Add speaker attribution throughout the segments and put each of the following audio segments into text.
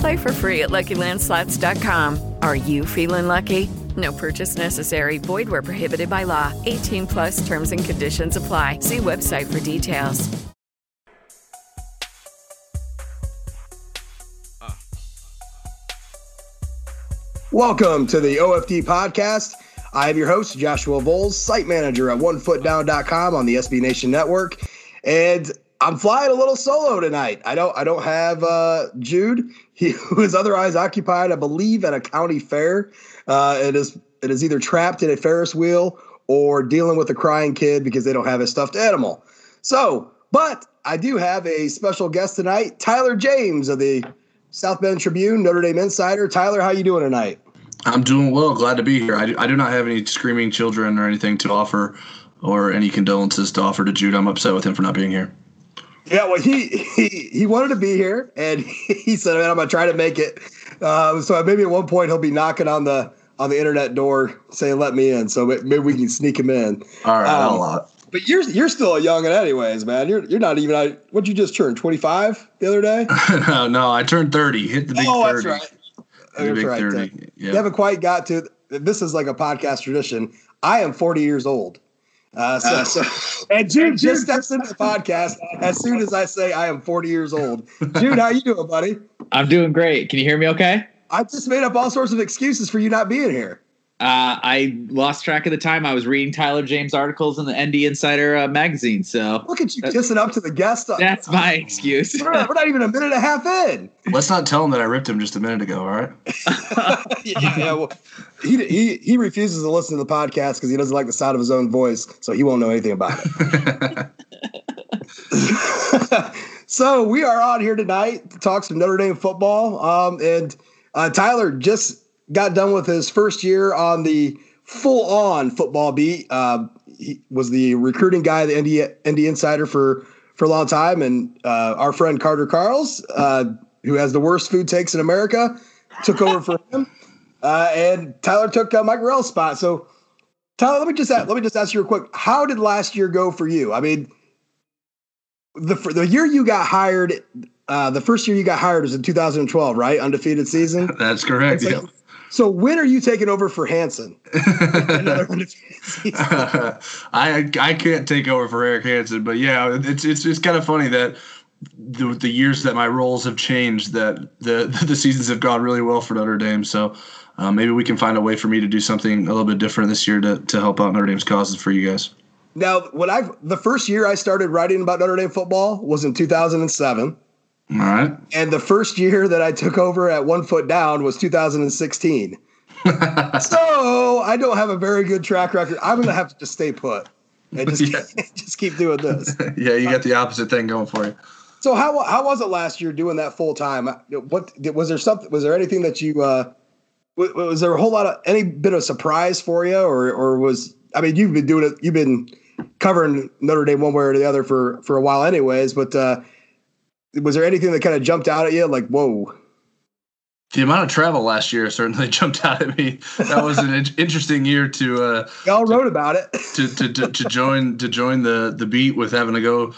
Speaker 1: Play for free at LuckyLandSlots.com. Are you feeling lucky? No purchase necessary. Void where prohibited by law. 18 plus terms and conditions apply. See website for details.
Speaker 2: Welcome to the OFD podcast. I am your host, Joshua Voles, site manager at onefootdown.com on the SB Nation Network. And I'm flying a little solo tonight. I don't I don't have uh, Jude, he, is otherwise occupied, I believe, at a county fair. Uh, it is it is either trapped in a Ferris wheel or dealing with a crying kid because they don't have a stuffed animal. So, but I do have a special guest tonight, Tyler James of the South Bend Tribune, Notre Dame Insider. Tyler, how you doing tonight?
Speaker 3: I'm doing well. Glad to be here. I do, I do not have any screaming children or anything to offer or any condolences to offer to Jude. I'm upset with him for not being here.
Speaker 2: Yeah, well, he he, he wanted to be here, and he said, "Man, I'm gonna try to make it." Uh, so maybe at one point he'll be knocking on the on the internet door saying, "Let me in." So maybe we can sneak him in.
Speaker 3: All right,
Speaker 2: Um,
Speaker 3: a lot.
Speaker 2: But you're you're still a youngin, anyways, man. You're you're not even. I what you just turned 25 the other day?
Speaker 3: no, no, I turned 30. Hit the big
Speaker 2: oh,
Speaker 3: 30.
Speaker 2: that's right. That's
Speaker 3: big
Speaker 2: right.
Speaker 3: 30.
Speaker 2: You haven't quite got to. This is like a podcast tradition. I am 40 years old. Uh, so, so- and Jude just steps into the podcast as soon as I say I am 40 years old. Jude, how you doing, buddy?
Speaker 4: I'm doing great. Can you hear me okay?
Speaker 2: I just made up all sorts of excuses for you not being here.
Speaker 4: Uh, I lost track of the time. I was reading Tyler James articles in the ND Insider uh, magazine. So
Speaker 2: Look at you kissing up to the guest.
Speaker 4: that's my excuse.
Speaker 2: We're not, we're not even a minute and a half in.
Speaker 3: Let's not tell him that I ripped him just a minute ago, all right?
Speaker 2: yeah, yeah, well, he, he he refuses to listen to the podcast because he doesn't like the sound of his own voice, so he won't know anything about it. so we are on here tonight to talk some Notre Dame football. Um, and uh, Tyler just got done with his first year on the full-on football beat. Uh, he was the recruiting guy, the ND, ND Insider for for a long time, and uh, our friend Carter Karels, uh, who has the worst food takes in America, took over for him. Uh, and Tyler took uh, Mike Vorel's spot. So, Tyler, let me just ask, let me just ask you real quick: How did last year go for you? I mean, the the year you got hired, uh, the first year you got hired was in 2012, right? Undefeated season.
Speaker 3: That's correct. Yeah.
Speaker 2: So when are you taking over for Hansen?
Speaker 3: I I can't take over for Eric Hansen, but yeah, it's it's just kind of funny that the, the years that my roles have changed, that the the seasons have gone really well for Notre Dame. So uh, maybe we can find a way for me to do something a little bit different this year to to help out Notre Dame's causes for you guys.
Speaker 2: Now, when I the first year I started writing about Notre Dame football was in 2007.
Speaker 3: All right.
Speaker 2: And the first year that I took over at one foot down was 2016. so I don't have a very good track record. I'm going to have to just stay put. and just just keep doing this.
Speaker 3: yeah, you got the opposite thing going for you.
Speaker 2: So how how was it last year doing that full time? What was there something? Was there anything that you? Uh, was there a whole lot of any bit of surprise for you, or or was I mean you've been doing it, you've been covering Notre Dame one way or the other for for a while, anyways. But uh, was there anything that kind of jumped out at you, like whoa?
Speaker 3: The amount of travel last year certainly jumped out at me. That was an interesting year to. Uh,
Speaker 2: Y'all wrote about it.
Speaker 3: to, to, to, to join to join the the beat with having to go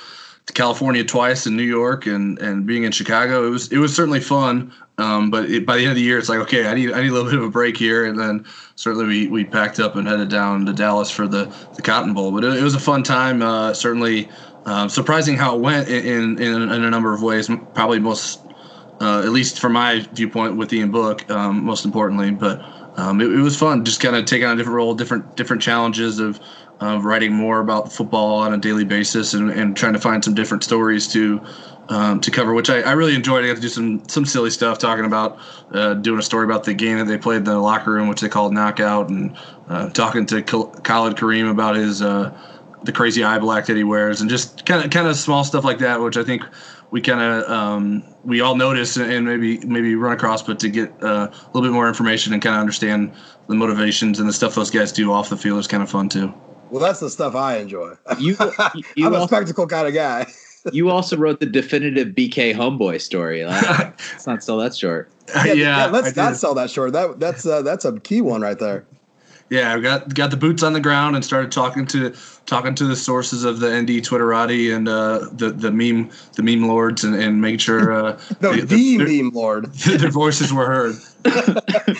Speaker 3: to California twice in New York and and being in Chicago. It was it was certainly fun. Um, but it, by the end of the year, it's like okay, I need I need a little bit of a break here, and then certainly we, we packed up and headed down to Dallas for the, the Cotton Bowl. But it, it was a fun time. Uh, certainly uh, surprising how it went in, in, in a number of ways. Probably most, uh, at least from my viewpoint, with the book, um, most importantly. But um, it, it, was fun, just kind of taking on a different role, different different challenges of of writing more about football on a daily basis and, and trying to find some different stories to um, to cover, which I, I, really enjoyed. I got to do some some silly stuff talking about uh, doing a story about the game that they played in the locker room, which they called knockout, and uh, talking to Khalid Kareem about his uh, the crazy eye black that he wears, and just kind of kind of small stuff like that, which I think we kind of um, we all notice and maybe maybe run across, but to get uh, a little bit more information and kind of understand the motivations and the stuff those guys do off the field is kind of fun too.
Speaker 2: Well, that's the stuff I enjoy. You, you I'm a spectacle kind of guy
Speaker 4: you also wrote the definitive BK homeboy story. let's not sell that short.
Speaker 2: Yeah, yeah, yeah let's not sell that short. That that's uh, that's a key one right there.
Speaker 3: Yeah, I got got the boots on the ground and started talking to talking to the sources of the ND Twitterati and uh, the the meme the meme lords and, and make sure uh,
Speaker 2: no the, the, the meme lord
Speaker 3: their voices were heard.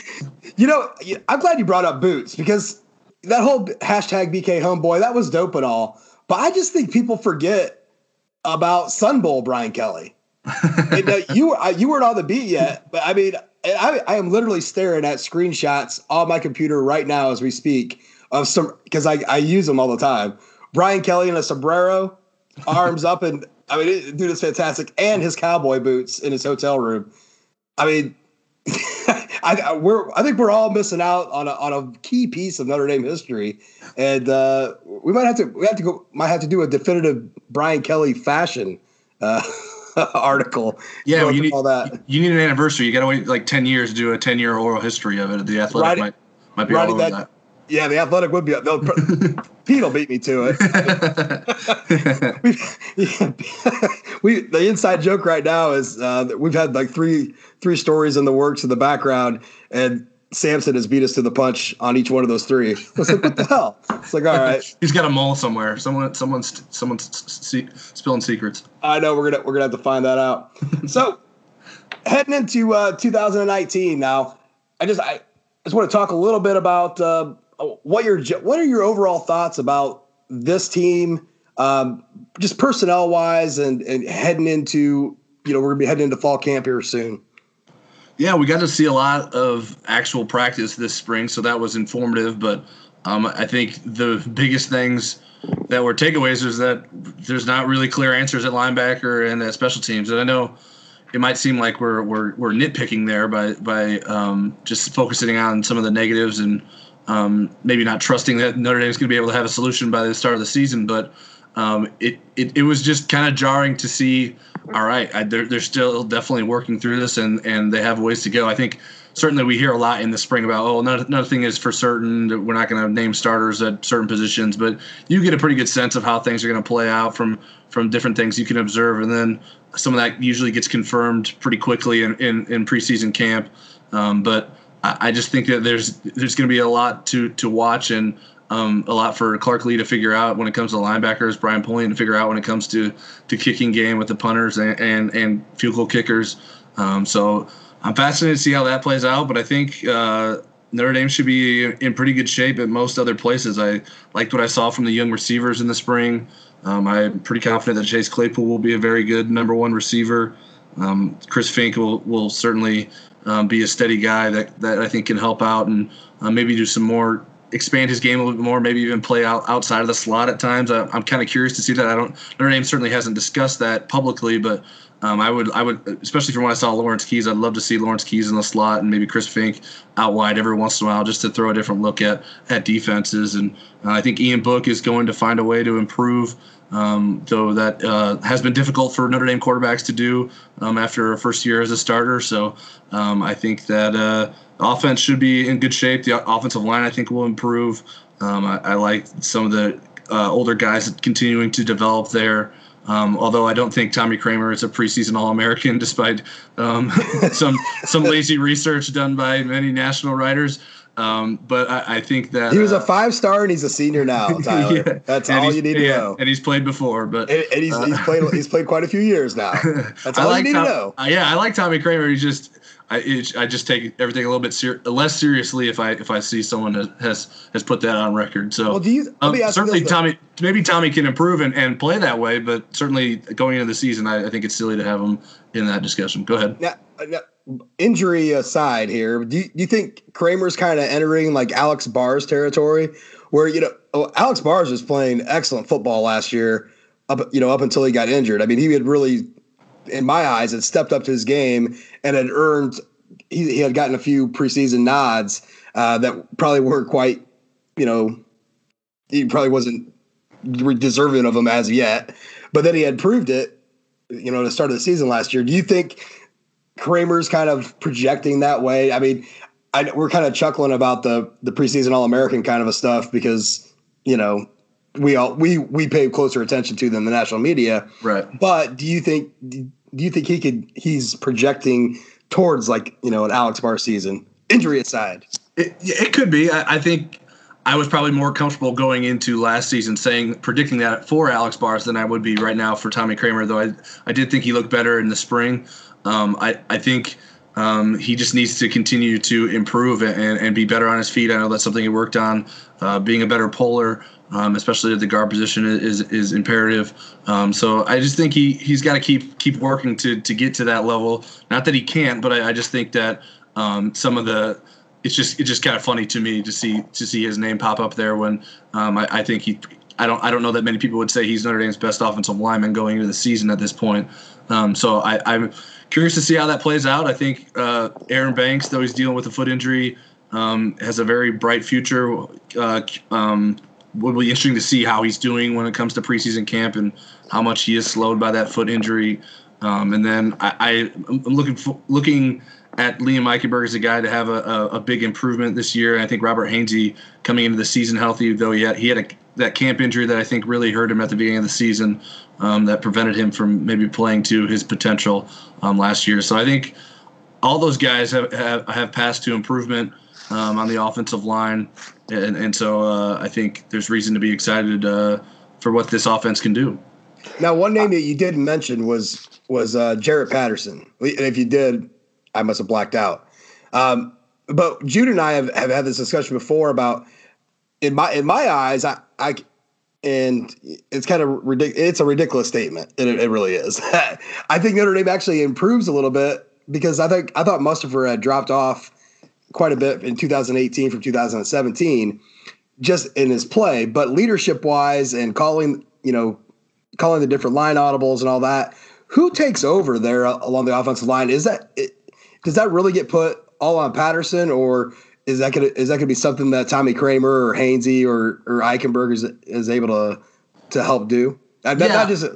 Speaker 2: you know, I'm glad you brought up boots because that whole hashtag BK homeboy that was dope and all, but I just think people forget about Sun Bowl Brian Kelly. and, uh, you uh, you weren't on the beat yet, but I mean, I, I am literally staring at screenshots on my computer right now as we speak of some because I, I use them all the time. Brian Kelly in a sombrero, arms up, and I mean, it, dude, it's fantastic, and his cowboy boots in his hotel room. I mean, I, we're I think we're all missing out on a on a key piece of Notre Dame history, and uh, we might have to we have to go might have to do a definitive Brian Kelly fashion uh, article.
Speaker 3: Yeah, well, you need all that. You need an anniversary. You got to wait like ten years to do a ten year oral history of it. The Athletic might might be all over that, that.
Speaker 2: Yeah, the Athletic would be. They'll, Pete will beat me to it. we, we, the inside joke right now is uh, that we've had like three three stories in the works in the background, and Sampson has beat us to the punch on each one of those three. I was like, what the hell? It's like, all right.
Speaker 3: He's got a mole somewhere. Someone, someone's, someone's spilling secrets.
Speaker 2: I know. We're gonna, we're gonna have to find that out. so, heading into uh, 2019 now, I just, I just want to talk a little bit about uh, what your, what are your overall thoughts about this team, um, just personnel wise, and and heading into, you know, we're gonna be heading into fall camp here soon.
Speaker 3: Yeah, we got to see a lot of actual practice this spring, so that was informative. But um, I think the biggest things that were takeaways is that there's not really clear answers at linebacker and at special teams. And I know it might seem like we're we're, we're nitpicking there by by um, just focusing on some of the negatives and um, maybe not trusting that Notre Dame is going to be able to have a solution by the start of the season. But um, it, it, it was just kind of jarring to see. All right, I, they're they're still definitely working through this, and and they have ways to go. I think certainly we hear a lot in the spring about oh nothing is for certain we're not going to name starters at certain positions, but you get a pretty good sense of how things are going to play out from from different things you can observe, and then some of that usually gets confirmed pretty quickly in in, in preseason camp. Um, but I, I just think that there's there's going to be a lot to to watch and um, a lot for Clark Lea to figure out when it comes to linebackers, Brian Polian to figure out when it comes to to kicking game with the punters and and, and field goal kickers. Um, so I'm fascinated to see how that plays out, but I think uh, Notre Dame should be in pretty good shape at most other places. I liked what I saw from the young receivers in the spring. Um, I'm pretty confident that Chase Claypool will be a very good number one receiver. Um, Chris Finke will, will certainly um, be a steady guy that, that I think can help out and uh, maybe do some more expand his game a little bit more, maybe even play out outside of the slot at times. I, am kind of curious to see that. I don't. Notre Dame certainly hasn't discussed that publicly, but Um, I would, I would, especially from when I saw Lawrence Keys, I'd love to see Lawrence Keys in the slot and maybe Chris Finke out wide every once in a while, just to throw a different look at at defenses. And uh, I think Ian Book is going to find a way to improve. Um, though that uh, has been difficult for Notre Dame quarterbacks to do um, after a first year as a starter. So um, I think that uh, offense should be in good shape. The offensive line, I think, will improve. Um, I, I, like some of the uh, older guys continuing to develop there. Um, although I don't think Tommy Kraemer is a preseason All-American, despite um, some some lazy research done by many national writers. Um, but I, I, think that
Speaker 2: he was a uh, five star and he's a senior now, Tyler. yeah. That's all you need to
Speaker 3: yeah,
Speaker 2: know.
Speaker 3: And he's played before, but
Speaker 2: and, and he's, uh, he's played he's played quite a few years now. That's all like you need
Speaker 3: Tom,
Speaker 2: to know.
Speaker 3: Uh, yeah, I like Tommy Kraemer. He's just I, it, I just take everything a little bit ser- less seriously if I if I see someone has has, has put that on record. So
Speaker 2: well, you,
Speaker 3: um, certainly Tommy maybe Tommy can improve and, and play that way, but certainly going into the season, I, I think it's silly to have him in that discussion. Go ahead.
Speaker 2: Now, now injury aside, here, do you, do you think Kraemer's kind of entering like Alex Bars' territory, where you know oh, Alex Bars was playing excellent football last year, up you know up until he got injured. I mean, he had really in my eyes, had stepped up to his game and had earned. He, he had gotten a few preseason nods uh, that probably weren't quite, you know, he probably wasn't deserving of them as yet. But then he had proved it, you know, to start of the season last year. Do you think Kraemer's kind of projecting that way? I mean, I, we're kind of chuckling about the the preseason All American kind of a stuff because you know we all we we pay closer attention to than the national media.
Speaker 3: Right.
Speaker 2: But do you think do you think he could? He's projecting towards like you know an Alex Bars season, injury aside.
Speaker 3: It, it could be. I, I, think I was probably more comfortable going into last season saying predicting that for Alex Bars than I would be right now for Tommy Kraemer. Though I I did think he looked better in the spring. Um, I I think. Um, he just needs to continue to improve and, and be better on his feet. I know that's something he worked on, uh, being a better puller, um, especially at the guard position is is imperative. Um, so I just think he he's got to keep keep working to to get to that level. Not that he can't, but I, I just think that um, some of the it's just it's just kind of funny to me to see to see his name pop up there when um, I, I, think he. I don't. I don't know that many people would say he's Notre Dame's best offensive lineman going into the season at this point. Um, so I, I'm curious to see how that plays out. I think uh, Aaron Banks, though he's dealing with a foot injury, um, has a very bright future. Uh, um, will be interesting to see how he's doing when it comes to preseason camp and how much he is slowed by that foot injury. Um, and then I, am looking for, looking at Liam Eichenberg as a guy to have a, a, a, big improvement this year. And I think Robert Hainsey coming into the season healthy, though he had, he had a, that camp injury that I think really hurt him at the beginning of the season, um, that prevented him from maybe playing to his potential um, last year. So I think all those guys have, have, have passed to improvement um, on the offensive line, and, and so uh, I think there's reason to be excited uh, for what this offense can do.
Speaker 2: Now, one name that you didn't mention was was uh, Jarrett Patterson, and if you did, I must have blacked out. Um, but Jude and I have, have had this discussion before about in my in my eyes, I, I and it's kind of ridiculous. It's a ridiculous statement, it, it really is. I think Notre Dame actually improves a little bit because I think I thought Mustipher had dropped off quite a bit in 2018 from 2017, just in his play. But leadership wise and calling, you know, calling the different line audibles and all that, who takes over there along the offensive line? Is that it, does that really get put all on Patterson, or is that gonna is that gonna be something that Tommy Kraemer or Hainsey or or Eichenberg is is able to to help do? Uh, yeah. Not just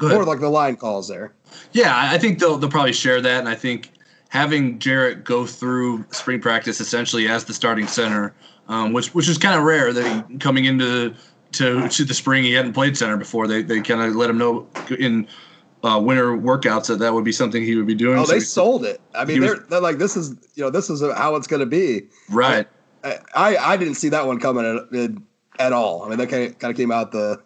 Speaker 2: more like the line calls there.
Speaker 3: Yeah, I think they'll they'll probably share that, and I think having Jarrett go through spring practice essentially as the starting center, um, which which is kind of rare that he coming into to to the spring he hadn't played center before. They they kind of let him know in uh, winter workouts that that would be something he would be doing.
Speaker 2: Oh, so they he, sold it. I mean, they're, was, they're like this is you know this is how it's going to be.
Speaker 3: Right.
Speaker 2: I, I, I didn't see that one coming at, at all. I mean, that kind of, kind of came out the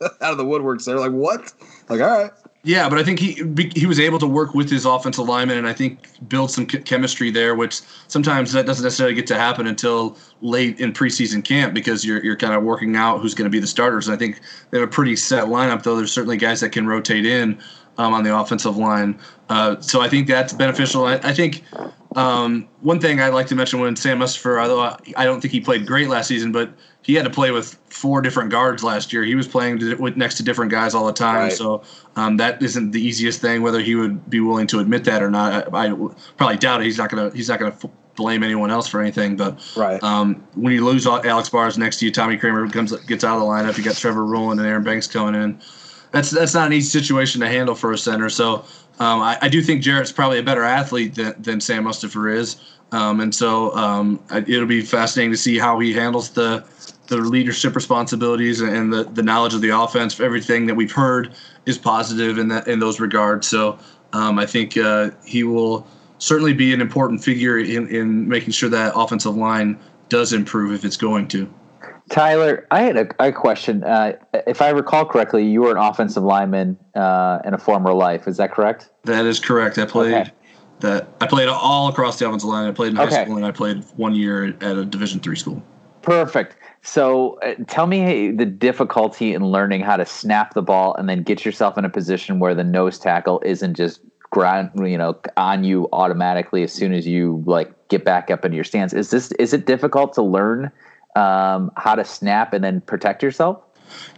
Speaker 2: out of the woodworks. They're like, what? Like, all right.
Speaker 3: Yeah, but I think he he was able to work with his offensive lineman and I think build some chemistry there, which sometimes that doesn't necessarily get to happen until late in preseason camp because you're you're kind of working out who's going to be the starters. And I think they have a pretty set lineup, though. There's certainly guys that can rotate in um, on the offensive line, uh, so I think that's beneficial. I, I think um, one thing I'd like to mention when Sam Mustipher, although I don't think he played great last season, but he had to play with four different guards last year. He was playing with, next to different guys all the time,
Speaker 2: Right.
Speaker 3: so um, that isn't the easiest thing. Whether he would be willing to admit that or not, I, I probably doubt it. He's not gonna he's not gonna f- blame anyone else for anything. But
Speaker 2: Right.
Speaker 3: um, when you lose Alex Bars next to you, Tommy Kraemer comes gets out of the lineup. You got Trevor Ruhland and Aaron Banks coming in. That's that's not an easy situation to handle for a center. So um, I, I do think Jarrett's probably a better athlete than, than Sam Mustipher is. Um, and so um, it'll be fascinating to see how he handles the the leadership responsibilities and the, the knowledge of the offense. Everything that we've heard is positive in that in those regards. So um, I think uh, he will certainly be an important figure in, in making sure that offensive line does improve if it's going to.
Speaker 5: Tyler, I had a, a question. Uh, if I recall correctly, you were an offensive lineman uh, in a former life. Is that correct?
Speaker 3: That is correct. I played
Speaker 5: Okay.
Speaker 3: That. I played all across the offensive line. I played in high
Speaker 5: Okay.
Speaker 3: school and I played one year at a Division three school.
Speaker 5: Perfect. So, uh, tell me the difficulty in learning how to snap the ball and then get yourself in a position where the nose tackle isn't just ground, you know, on you automatically as soon as you like get back up into your stance. Is this is it difficult to learn um, how to snap and then protect yourself?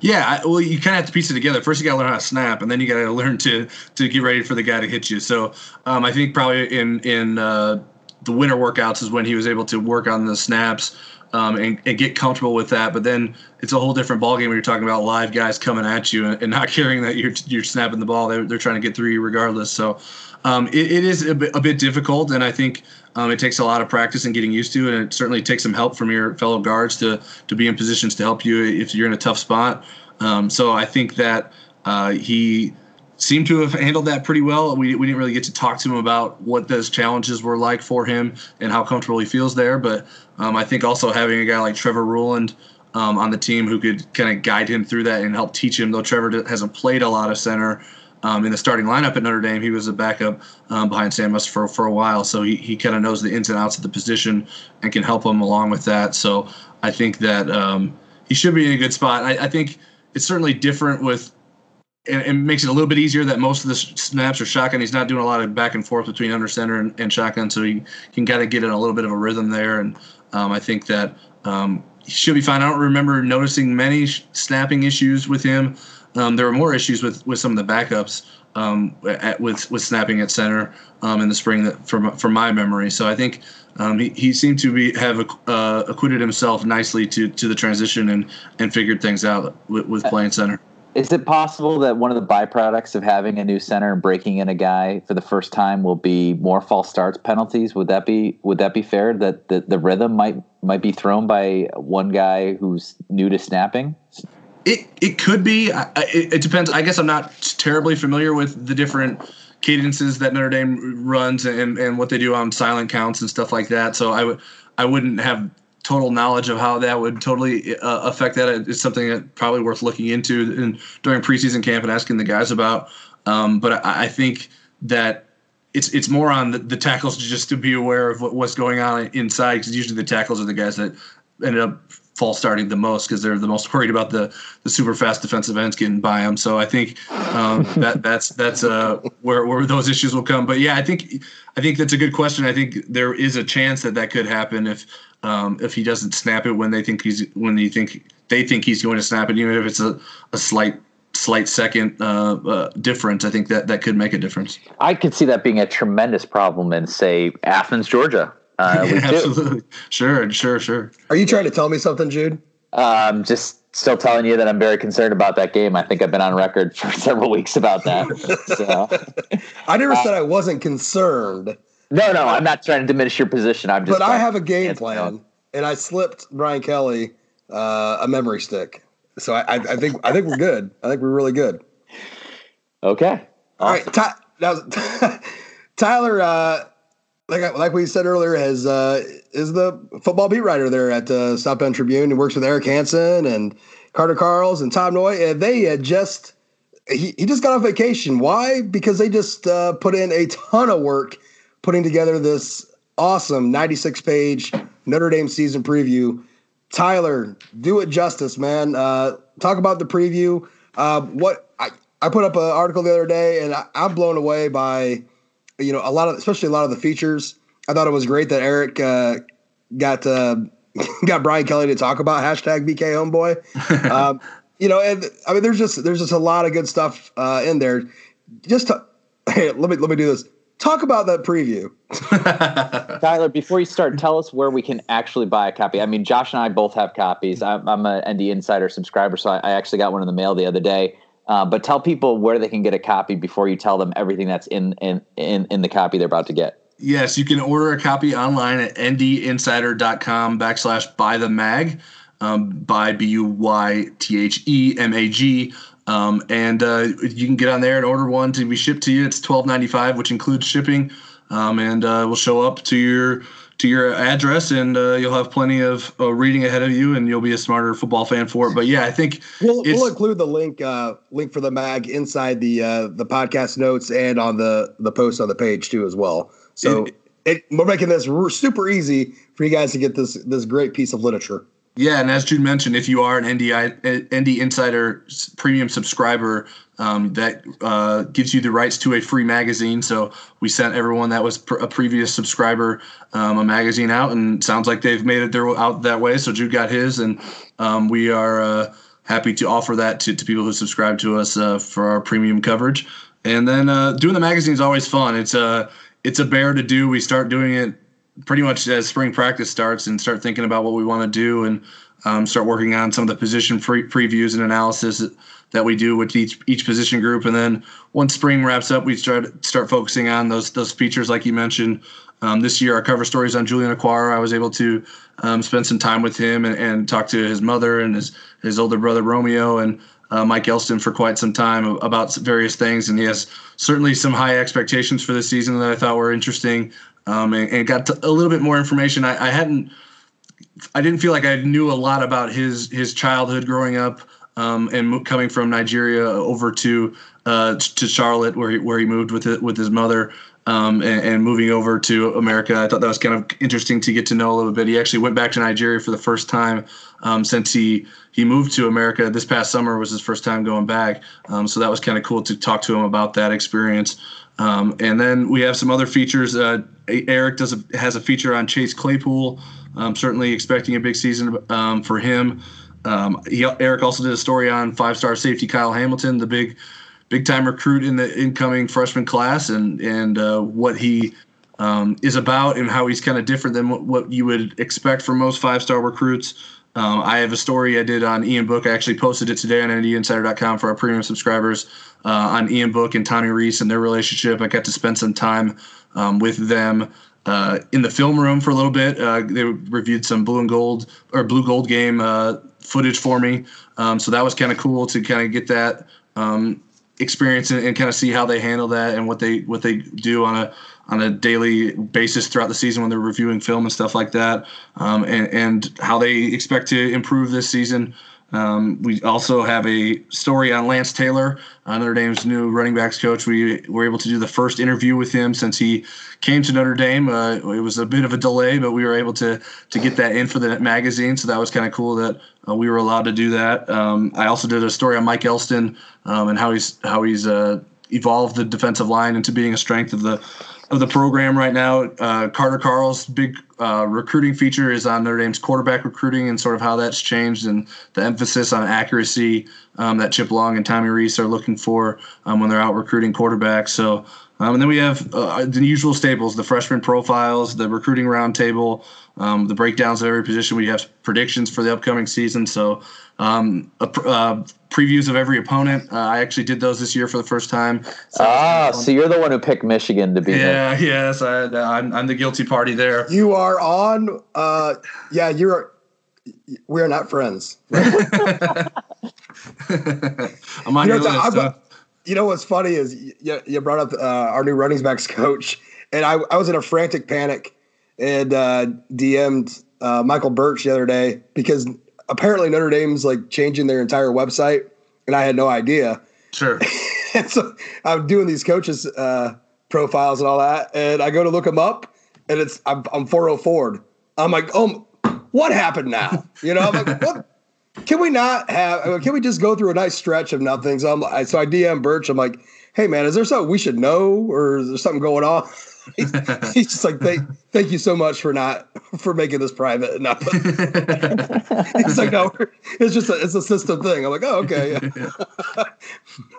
Speaker 3: Yeah, well, you kind of have to piece it together. First, you got to learn how to snap, and then you got to learn to to get ready for the guy to hit you. So, um, I think probably in in uh, the winter workouts is when he was able to work on the snaps um, and, and get comfortable with that. But then it's a whole different ballgame when you're talking about live guys coming at you and, and not caring that you're you're snapping the ball. They're they're trying to get through you regardless. So, um, it, it is a bit, a bit difficult, and I think. Um, it takes a lot of practice and getting used to, and it certainly takes some help from your fellow guards to to be in positions to help you if you're in a tough spot. Um, so I think that uh, he seemed to have handled that pretty well. We, we didn't really get to talk to him about what those challenges were like for him and how comfortable he feels there. But um, I think also having a guy like Trevor Ruhland um, on the team who could kind of guide him through that and help teach him, though Trevor hasn't played a lot of center. Um, in the starting lineup at Notre Dame, he was a backup um, behind Sam for, for a while, so he, he kind of knows the ins and outs of the position and can help him along with that. So I think that um, he should be in a good spot. I, I think it's certainly different with and it makes it a little bit easier that most of the snaps are shotgun. He's not doing a lot of back and forth between under center and, and shotgun, so he can kind of get in a little bit of a rhythm there. And um, I think that um, he should be fine. I don't remember noticing many sh- snapping issues with him. Um, there were more issues with, with some of the backups um, at, with with snapping at center um, in the spring that from from my memory. So I think um, he, he seemed to be have uh, acquitted himself nicely to to the transition and and figured things out with, with playing center.
Speaker 5: Is it possible that one of the byproducts of having a new center and breaking in a guy for the first time will be more false starts penalties? Would that be would that be fair? That the, the rhythm might might be thrown by one guy who's new to snapping?
Speaker 3: It it could be. I, it, it depends. I guess I'm not terribly familiar with the different cadences that Notre Dame runs and, and what they do on silent counts and stuff like that. So I would I wouldn't have total knowledge of how that would totally uh, affect that. It's something that probably worth looking into in, during preseason camp and asking the guys about. Um, but I, I think that it's it's more on the, the tackles just to be aware of what, what's going on inside because usually the tackles are the guys that ended up false starting the most because they're the most worried about the the super fast defensive ends getting by them. So I think um, that that's that's uh, where where those issues will come. But yeah, I think I think that's a good question. I think there is a chance that that could happen if um, if he doesn't snap it when they think he's when they think they think he's going to snap it, even if it's a, a slight slight second uh, uh, difference. I think that that could make a difference.
Speaker 5: I could see that being a tremendous problem in say Athens, Georgia. Uh,
Speaker 3: Yeah, absolutely. Sure, sure, sure.
Speaker 2: Are you trying to tell me something, Jude?
Speaker 5: Um, just still telling you that I'm very concerned about that game. I think I've been on record for several weeks about that. so.
Speaker 2: I never
Speaker 5: Uh,
Speaker 2: said I wasn't concerned,
Speaker 5: No, no, I'm not trying to diminish your position. I'm just.
Speaker 2: but I have a game plan, and I slipped Brian Kelly uh, a memory stick. So I, I, I think I think we're good. I think we're really good.
Speaker 5: Okay.
Speaker 2: All right, Ty, now, Tyler, uh, like like we said earlier, has uh, is the football beat writer there at uh, South Bend Tribune and works with Eric Hansen and Carter Karels and Tom Noie. And they had just he, he just got off vacation. Why? Because they just uh, put in a ton of work putting together this awesome 96 page Notre Dame season preview. Tyler, do it justice, man. Uh, talk about the preview. Uh, what I, I put up an article the other day, and I, I'm blown away by you know a lot of, especially a lot of the features. I thought it was great that Eric uh, got uh, got Brian Kelly to talk about hashtag BK Homeboy. um, you know, and I mean, there's just there's just a lot of good stuff uh, in there. Just to, hey, let me let me do this. Talk about that preview.
Speaker 5: Tyler, before you start, tell us where we can actually buy a copy. I mean, Josh and I both have copies. I'm, I'm an ND Insider subscriber, so I, I, actually got one in the mail the other day. Uh, but tell people where they can get a copy before you tell them everything that's in in in, in the copy they're about to get.
Speaker 3: Yes, you can order a copy online at ndinsider.com backslash buy the mag. Um, by B U Y T H E M A G. Um, and uh, you can get on there and order one to be shipped to you. It's twelve ninety five, which includes shipping, um, and uh, will show up to your to your address, and uh, you'll have plenty of uh, reading ahead of you, and you'll be a smarter football fan for it. But yeah, I think
Speaker 2: we'll, we'll include the link uh, link for the mag inside the uh, the podcast notes and on the the post on the page too as well. So it, it, we're making this super easy for you guys to get this this great piece of literature.
Speaker 3: Yeah, and as Jude mentioned, if you are an NDI ND Insider premium subscriber, um, that uh, gives you the rights to a free magazine. So we sent everyone that was pr- a previous subscriber um, a magazine out, and sounds like they've made it their out that way. So Jude got his, and um, we are uh, happy to offer that to, to people who subscribe to us uh, for our premium coverage. And then uh, doing the magazine is always fun. It's a it's a bear to do. We start doing it pretty much as spring practice starts and start thinking about what we want to do and um, start working on some of the position pre- previews and analysis that we do with each each position group. And then once spring wraps up, we start start focusing on those those features like you mentioned. Um, this year, our cover stories on Julian Okwara. I was able to um, spend some time with him and, and, talk to his mother and his his older brother Romeo and uh, Mike Elston for quite some time about various things. And he has certainly some high expectations for this season that I thought were interesting um, and, and, got a little bit more information. I, I, hadn't, I didn't feel like I knew a lot about his his childhood growing up um, and coming from Nigeria over to uh, to Charlotte, where he, where he moved with it, with his mother. Um, and, and, moving over to America, I thought that was kind of interesting to get to know a little bit. He actually went back to Nigeria for the first time um, since he he moved to America. This past summer was his first time going back, um, so that was kind of cool to talk to him about that experience. Um, and then we have some other features. Uh, Eric does a, has a feature on Chase Claypool. I'm certainly expecting a big season um, for him. Um, he, Eric also did a story on five-star safety Kyle Hamilton, the big, big-time recruit in the incoming freshman class, and and uh, what he um, is about and how he's kind of different than what, what you would expect from most five-star recruits. Um, I have a story I did on Ian Book. I actually posted it today on ndinsider.com for our premium subscribers uh, on Ian Book and Tommy Rees and their relationship. I got to spend some time um, with them uh, in the film room for a little bit. Uh, they reviewed some blue and gold or blue gold game uh, footage for me, um, so that was kind of cool to kind of get that um, experience and, and kind of see how they handle that and what they what they do on a on a daily basis throughout the season when they're reviewing film and stuff like that, um, and, and how they expect to improve this season. Um, we also have a story on Lance Taylor, Notre Dame's new running backs coach. We were able to do the first interview with him since he came to Notre Dame. Uh, it was a bit of a delay, but we were able to to get that in for the magazine, so that was kind of cool that uh, we were allowed to do that. Um, I also did a story on Mike Elston um, and how he's how he's uh, evolved the defensive line into being a strength of the of the program right now. Uh, Carter Karel's big uh, recruiting feature is on Notre Dame's quarterback recruiting and sort of how that's changed and the emphasis on accuracy um, that Chip Long and Tommy Rees are looking for um, when they're out recruiting quarterbacks. So, um, and then we have uh, the usual staples: the freshman profiles, the recruiting roundtable, um, the breakdowns of every position. We have predictions for the upcoming season. So, um, a, uh, previews of every opponent. Uh, I actually did those this year for the first time.
Speaker 5: So ah, so you're the one who picked Michigan to be.
Speaker 3: Yeah, there. yes, I, am I'm, I'm the guilty party there.
Speaker 2: You are on. Uh, yeah, you're. We are not friends. I'm
Speaker 3: on you know, your list. Huh?
Speaker 2: You know what's funny is you, you brought up uh, our new running backs coach, and I, I was in a frantic panic and uh, DM'd uh, Michael Bertsch the other day because apparently Notre Dame's like changing their entire website, and I had no idea.
Speaker 3: Sure.
Speaker 2: and so I'm doing these coaches uh, profiles and all that, and I go to look them up, and it's I'm, I'm 404. I'm like, oh, what happened now? You know, I'm like, what? Can we not have? Can we just go through a nice stretch of nothing? So I'm, so I DM Bertsch. I'm like, hey man, is there something we should know, or is there something going on? He's, he's just like, thank, thank you so much for not for making this private. And not he's like, no, it's just a, it's a system thing. I'm like, oh, okay. Yeah.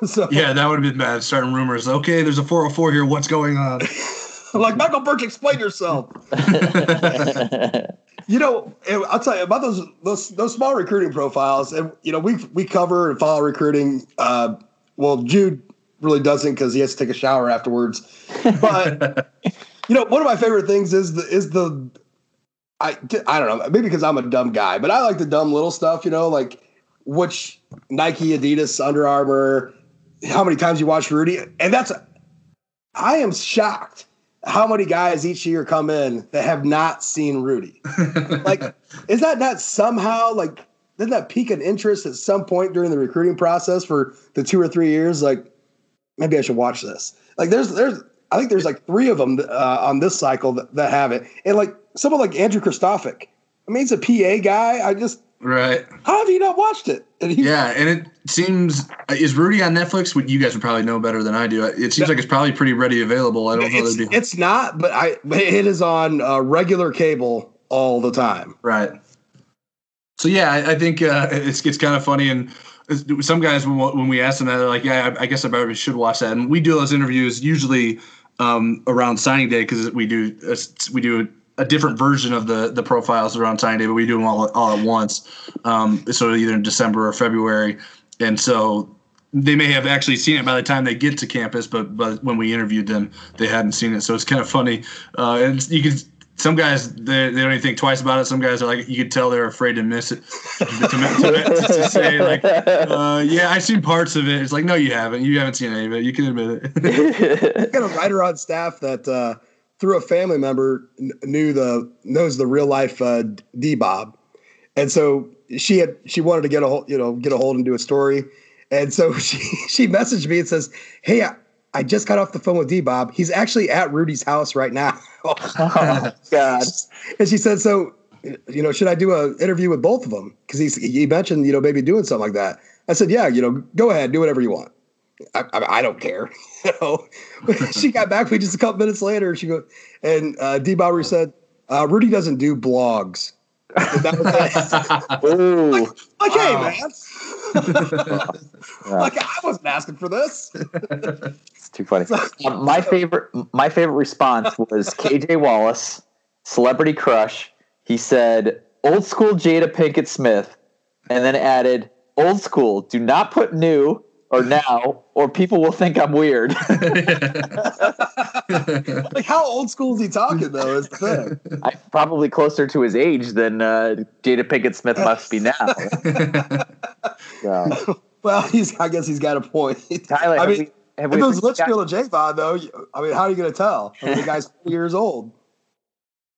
Speaker 3: so yeah, that would have been bad. Starting rumors. Okay, there's a 404 here. What's going on?
Speaker 2: I'm like, Michael Burke, explain yourself. you know, I'll tell you about those those those small recruiting profiles, and you know, we we cover and follow recruiting. Uh, well, Jude really doesn't because he has to take a shower afterwards. But you know, one of my favorite things is the is the I I don't know maybe because I'm a dumb guy, but I like the dumb little stuff. You know, like which Nike, Adidas, Under Armour, how many times you watch Rudy, and that's I am shocked how many guys each year come in that have not seen Rudy. like, is that not somehow like didn't that pique an interest at some point during the recruiting process for the two or three years? Like, maybe I should watch this. Like, there's there's I think there's like three of them uh, on this cycle that, that have it, and like someone like Andrew Kristofic. I mean, he's a PA guy. I just
Speaker 3: right.
Speaker 2: How have you not watched it?
Speaker 3: And yeah, and it seems is Rudy on Netflix? What you guys would probably know better than I do. It seems like it's probably pretty ready available. I don't know.
Speaker 2: It's, it's not, but I it is on uh, regular cable all the time.
Speaker 3: Right. So yeah, I, I think uh, it's it's kind of funny and some guys when, when we ask them that they're like, yeah, I, I guess I probably should watch that. And we do those interviews usually um, around signing day because we do uh, we do a different version of the the profiles around signing day, but we do them all all at once. Um, so either in December or February, and so they may have actually seen it by the time they get to campus, but but when we interviewed them, they hadn't seen it. So it's kind of funny, uh, and you can some guys they, they don't even think twice about it. Some guys are like you could tell they're afraid to miss it to, to, to, to say like, uh, yeah, I've seen parts of it. It's like no, you haven't. You haven't seen any of it. You can admit
Speaker 2: it. I got a writer on staff that uh, through a family member knew the knows the real life uh, D Bob, and so she had she wanted to get a hold you know get a hold and do a story, and so she she messaged me and says, hey. I, I just got off the phone with D Bob. He's actually at Rudy's house right now.
Speaker 5: oh God!
Speaker 2: And she said, "So, you know, should I do an interview with both of them? Because he he mentioned, you know, maybe doing something like that." I said, "Yeah, you know, go ahead, do whatever you want. I, I, I don't care." you know, she got back to me just a couple minutes later. She goes, and uh, D Bobber said, uh, "Rudy doesn't do blogs." that was like, like hey man, like I wasn't asking for this.
Speaker 5: It's too funny. Um, my favorite, my favorite response was KJ Wallace, celebrity crush. He said, "Old school Jada Pinkett Smith," and then added, "Old school. Do not put new." Or now, or people will think I'm weird.
Speaker 2: like, how old school is he talking though? Is the thing.
Speaker 5: I probably closer to his age than uh, Jada Pinkett Smith must be now.
Speaker 2: so. Well, he's. I guess he's got a point.
Speaker 5: Tyler,
Speaker 2: I mean,
Speaker 5: we,
Speaker 2: if those lips feel a Javon though, I mean, how are you going to tell? I mean, the guy's years old.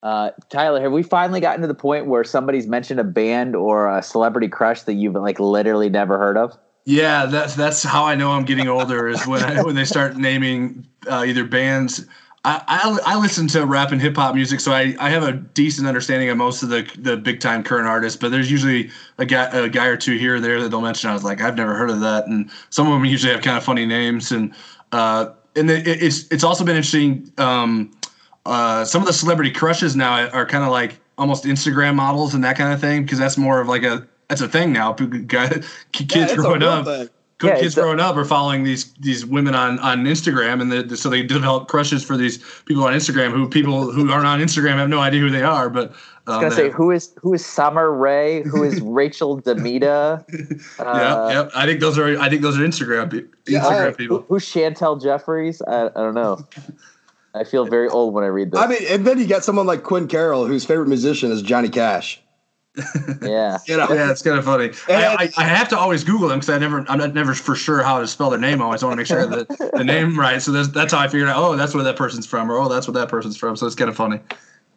Speaker 5: Uh, Tyler, have we finally gotten to the point where somebody's mentioned a band or a celebrity crush that you've like literally never heard of?
Speaker 3: Yeah, that's that's how I know I'm getting older is when I, when they start naming uh, either bands. I, I, I listen to rap and hip hop music, so I, I have a decent understanding of most of the the big time current artists. But there's usually a guy a guy or two here or there that they'll mention. I was like, I've never heard of that, and some of them usually have kind of funny names. And uh, and it's it's also been interesting. Um, uh, some of the celebrity crushes now are kind of like almost Instagram models and that kind of thing because that's more of like a that's a thing now. Kids yeah, growing up, thing. Yeah, kids growing up are following these these women on on Instagram, and the, so they develop crushes for these people on Instagram who people who aren't on Instagram have no idea who they are. But
Speaker 5: um, I was gonna say who is who is Summer Rae? Who is Rachel Demita?
Speaker 3: Uh, yeah, yeah. I think those are I think those are Instagram Instagram
Speaker 5: uh, people. Who, who's Chantel Jeffries? I, I don't know. I feel very old when I read this.
Speaker 2: I mean, and then you get someone like Quinn Carroll, whose favorite musician is Johnny Cash.
Speaker 5: Yeah,
Speaker 3: you know? yeah, it's kind of funny. I, I, I, have to always Google them because I never, I'm not never for sure how to spell their name. I always want to make sure that the name right. So that's, that's how I figured out. Oh, that's where that person's from, or oh, that's where that person's from. So it's kind of funny.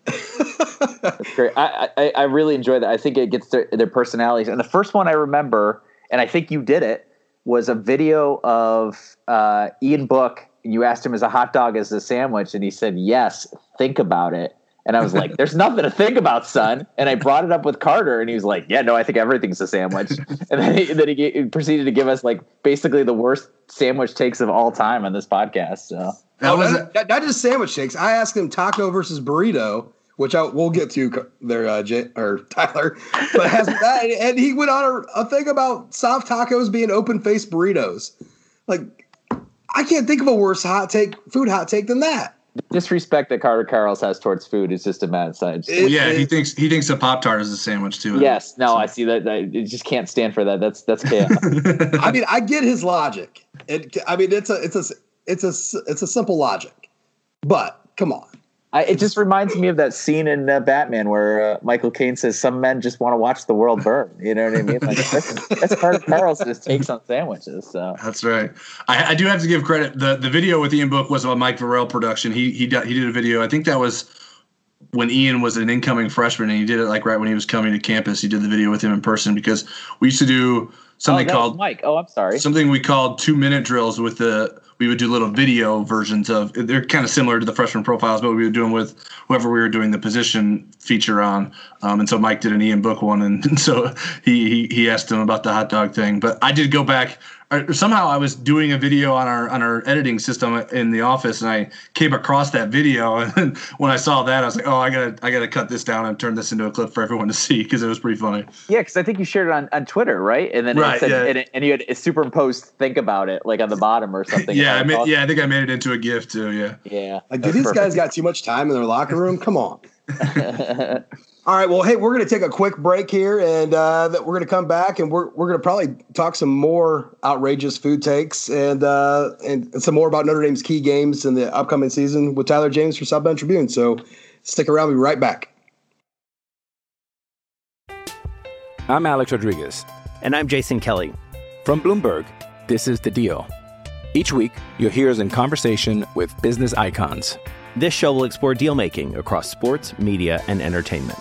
Speaker 5: that's great. I, I, I really enjoy that. I think it gets their, their personalities. And the first one I remember, and I think you did it, was a video of uh, Ian Book. And you asked him, "Is a hot dog as a sandwich?" And he said, "Yes." Think about it. And I was like, there's nothing to think about, son. And I brought it up with Carter, and he was like, yeah, no, I think everything's a sandwich. And then he, then he proceeded to give us like basically the worst sandwich takes of all time on this podcast. So
Speaker 3: That
Speaker 2: oh,
Speaker 3: was
Speaker 2: not, not, not just sandwich shakes. I asked him taco versus burrito, which I we'll get to there, uh, Jay, or Tyler. But has that, and he went on a, a thing about soft tacos being open faced burritos. Like, I can't think of a worse hot take, food hot take than that.
Speaker 5: Disrespect that Carter Karels has towards food is just a mad side.
Speaker 3: Well, yeah, he thinks he thinks a pop tart is a sandwich too.
Speaker 5: Yes, no, I see that. I just can't stand for that. That's that's chaos.
Speaker 2: I mean, I get his logic. It, I mean, it's a it's a it's a it's a simple logic, but come on.
Speaker 5: I, it just reminds me of that scene in uh, Batman where uh, Michael Caine says, "Some men just want to watch the world burn." You know what I mean? Like, that's, that's of Carl's takes on sandwiches. So
Speaker 3: that's right. I, I, do have to give credit. the The video with Ian Book was a Mike Vorel production. He he he did a video. I think that was when Ian was an incoming freshman, and he did it like right when he was coming to campus. He did the video with him in person because we used to do something
Speaker 5: oh,
Speaker 3: called
Speaker 5: Mike. Oh, I'm sorry.
Speaker 3: Something we called two minute drills with the we would do little video versions of they're kind of similar to the freshman profiles but we would do them with whoever we were doing the position feature on um, and so mike did an ian book one and, and so he, he he asked him about the hot dog thing but i did go back somehow I was doing a video on our on our editing system in the office, and I came across that video. And when I saw that, I was like, "Oh, I gotta I gotta cut this down and turn this into a clip for everyone to see because it was pretty funny."
Speaker 5: Yeah, because I think you shared it on, on Twitter, right? And then
Speaker 3: right,
Speaker 5: it said,
Speaker 3: yeah.
Speaker 5: and, it, and you had a superimposed "think about it" like on the bottom or something.
Speaker 3: yeah, I made, yeah, I think I made it into a GIF too. Yeah,
Speaker 5: yeah.
Speaker 2: Like, do these perfect. guys got too much time in their locker room? Come on. All right. Well, hey, we're going to take a quick break here, and uh, we're going to come back, and we're we're going to probably talk some more outrageous food takes, and uh, and some more about Notre Dame's key games in the upcoming season with Tyler James for South Bend Tribune. So stick around. We'll be right back.
Speaker 6: I'm Alex Rodriguez,
Speaker 7: and I'm Jason Kelly
Speaker 6: from Bloomberg. This is the Deal. Each week, you'll hear us in conversation with business icons.
Speaker 7: This show will explore deal making across sports, media, and entertainment.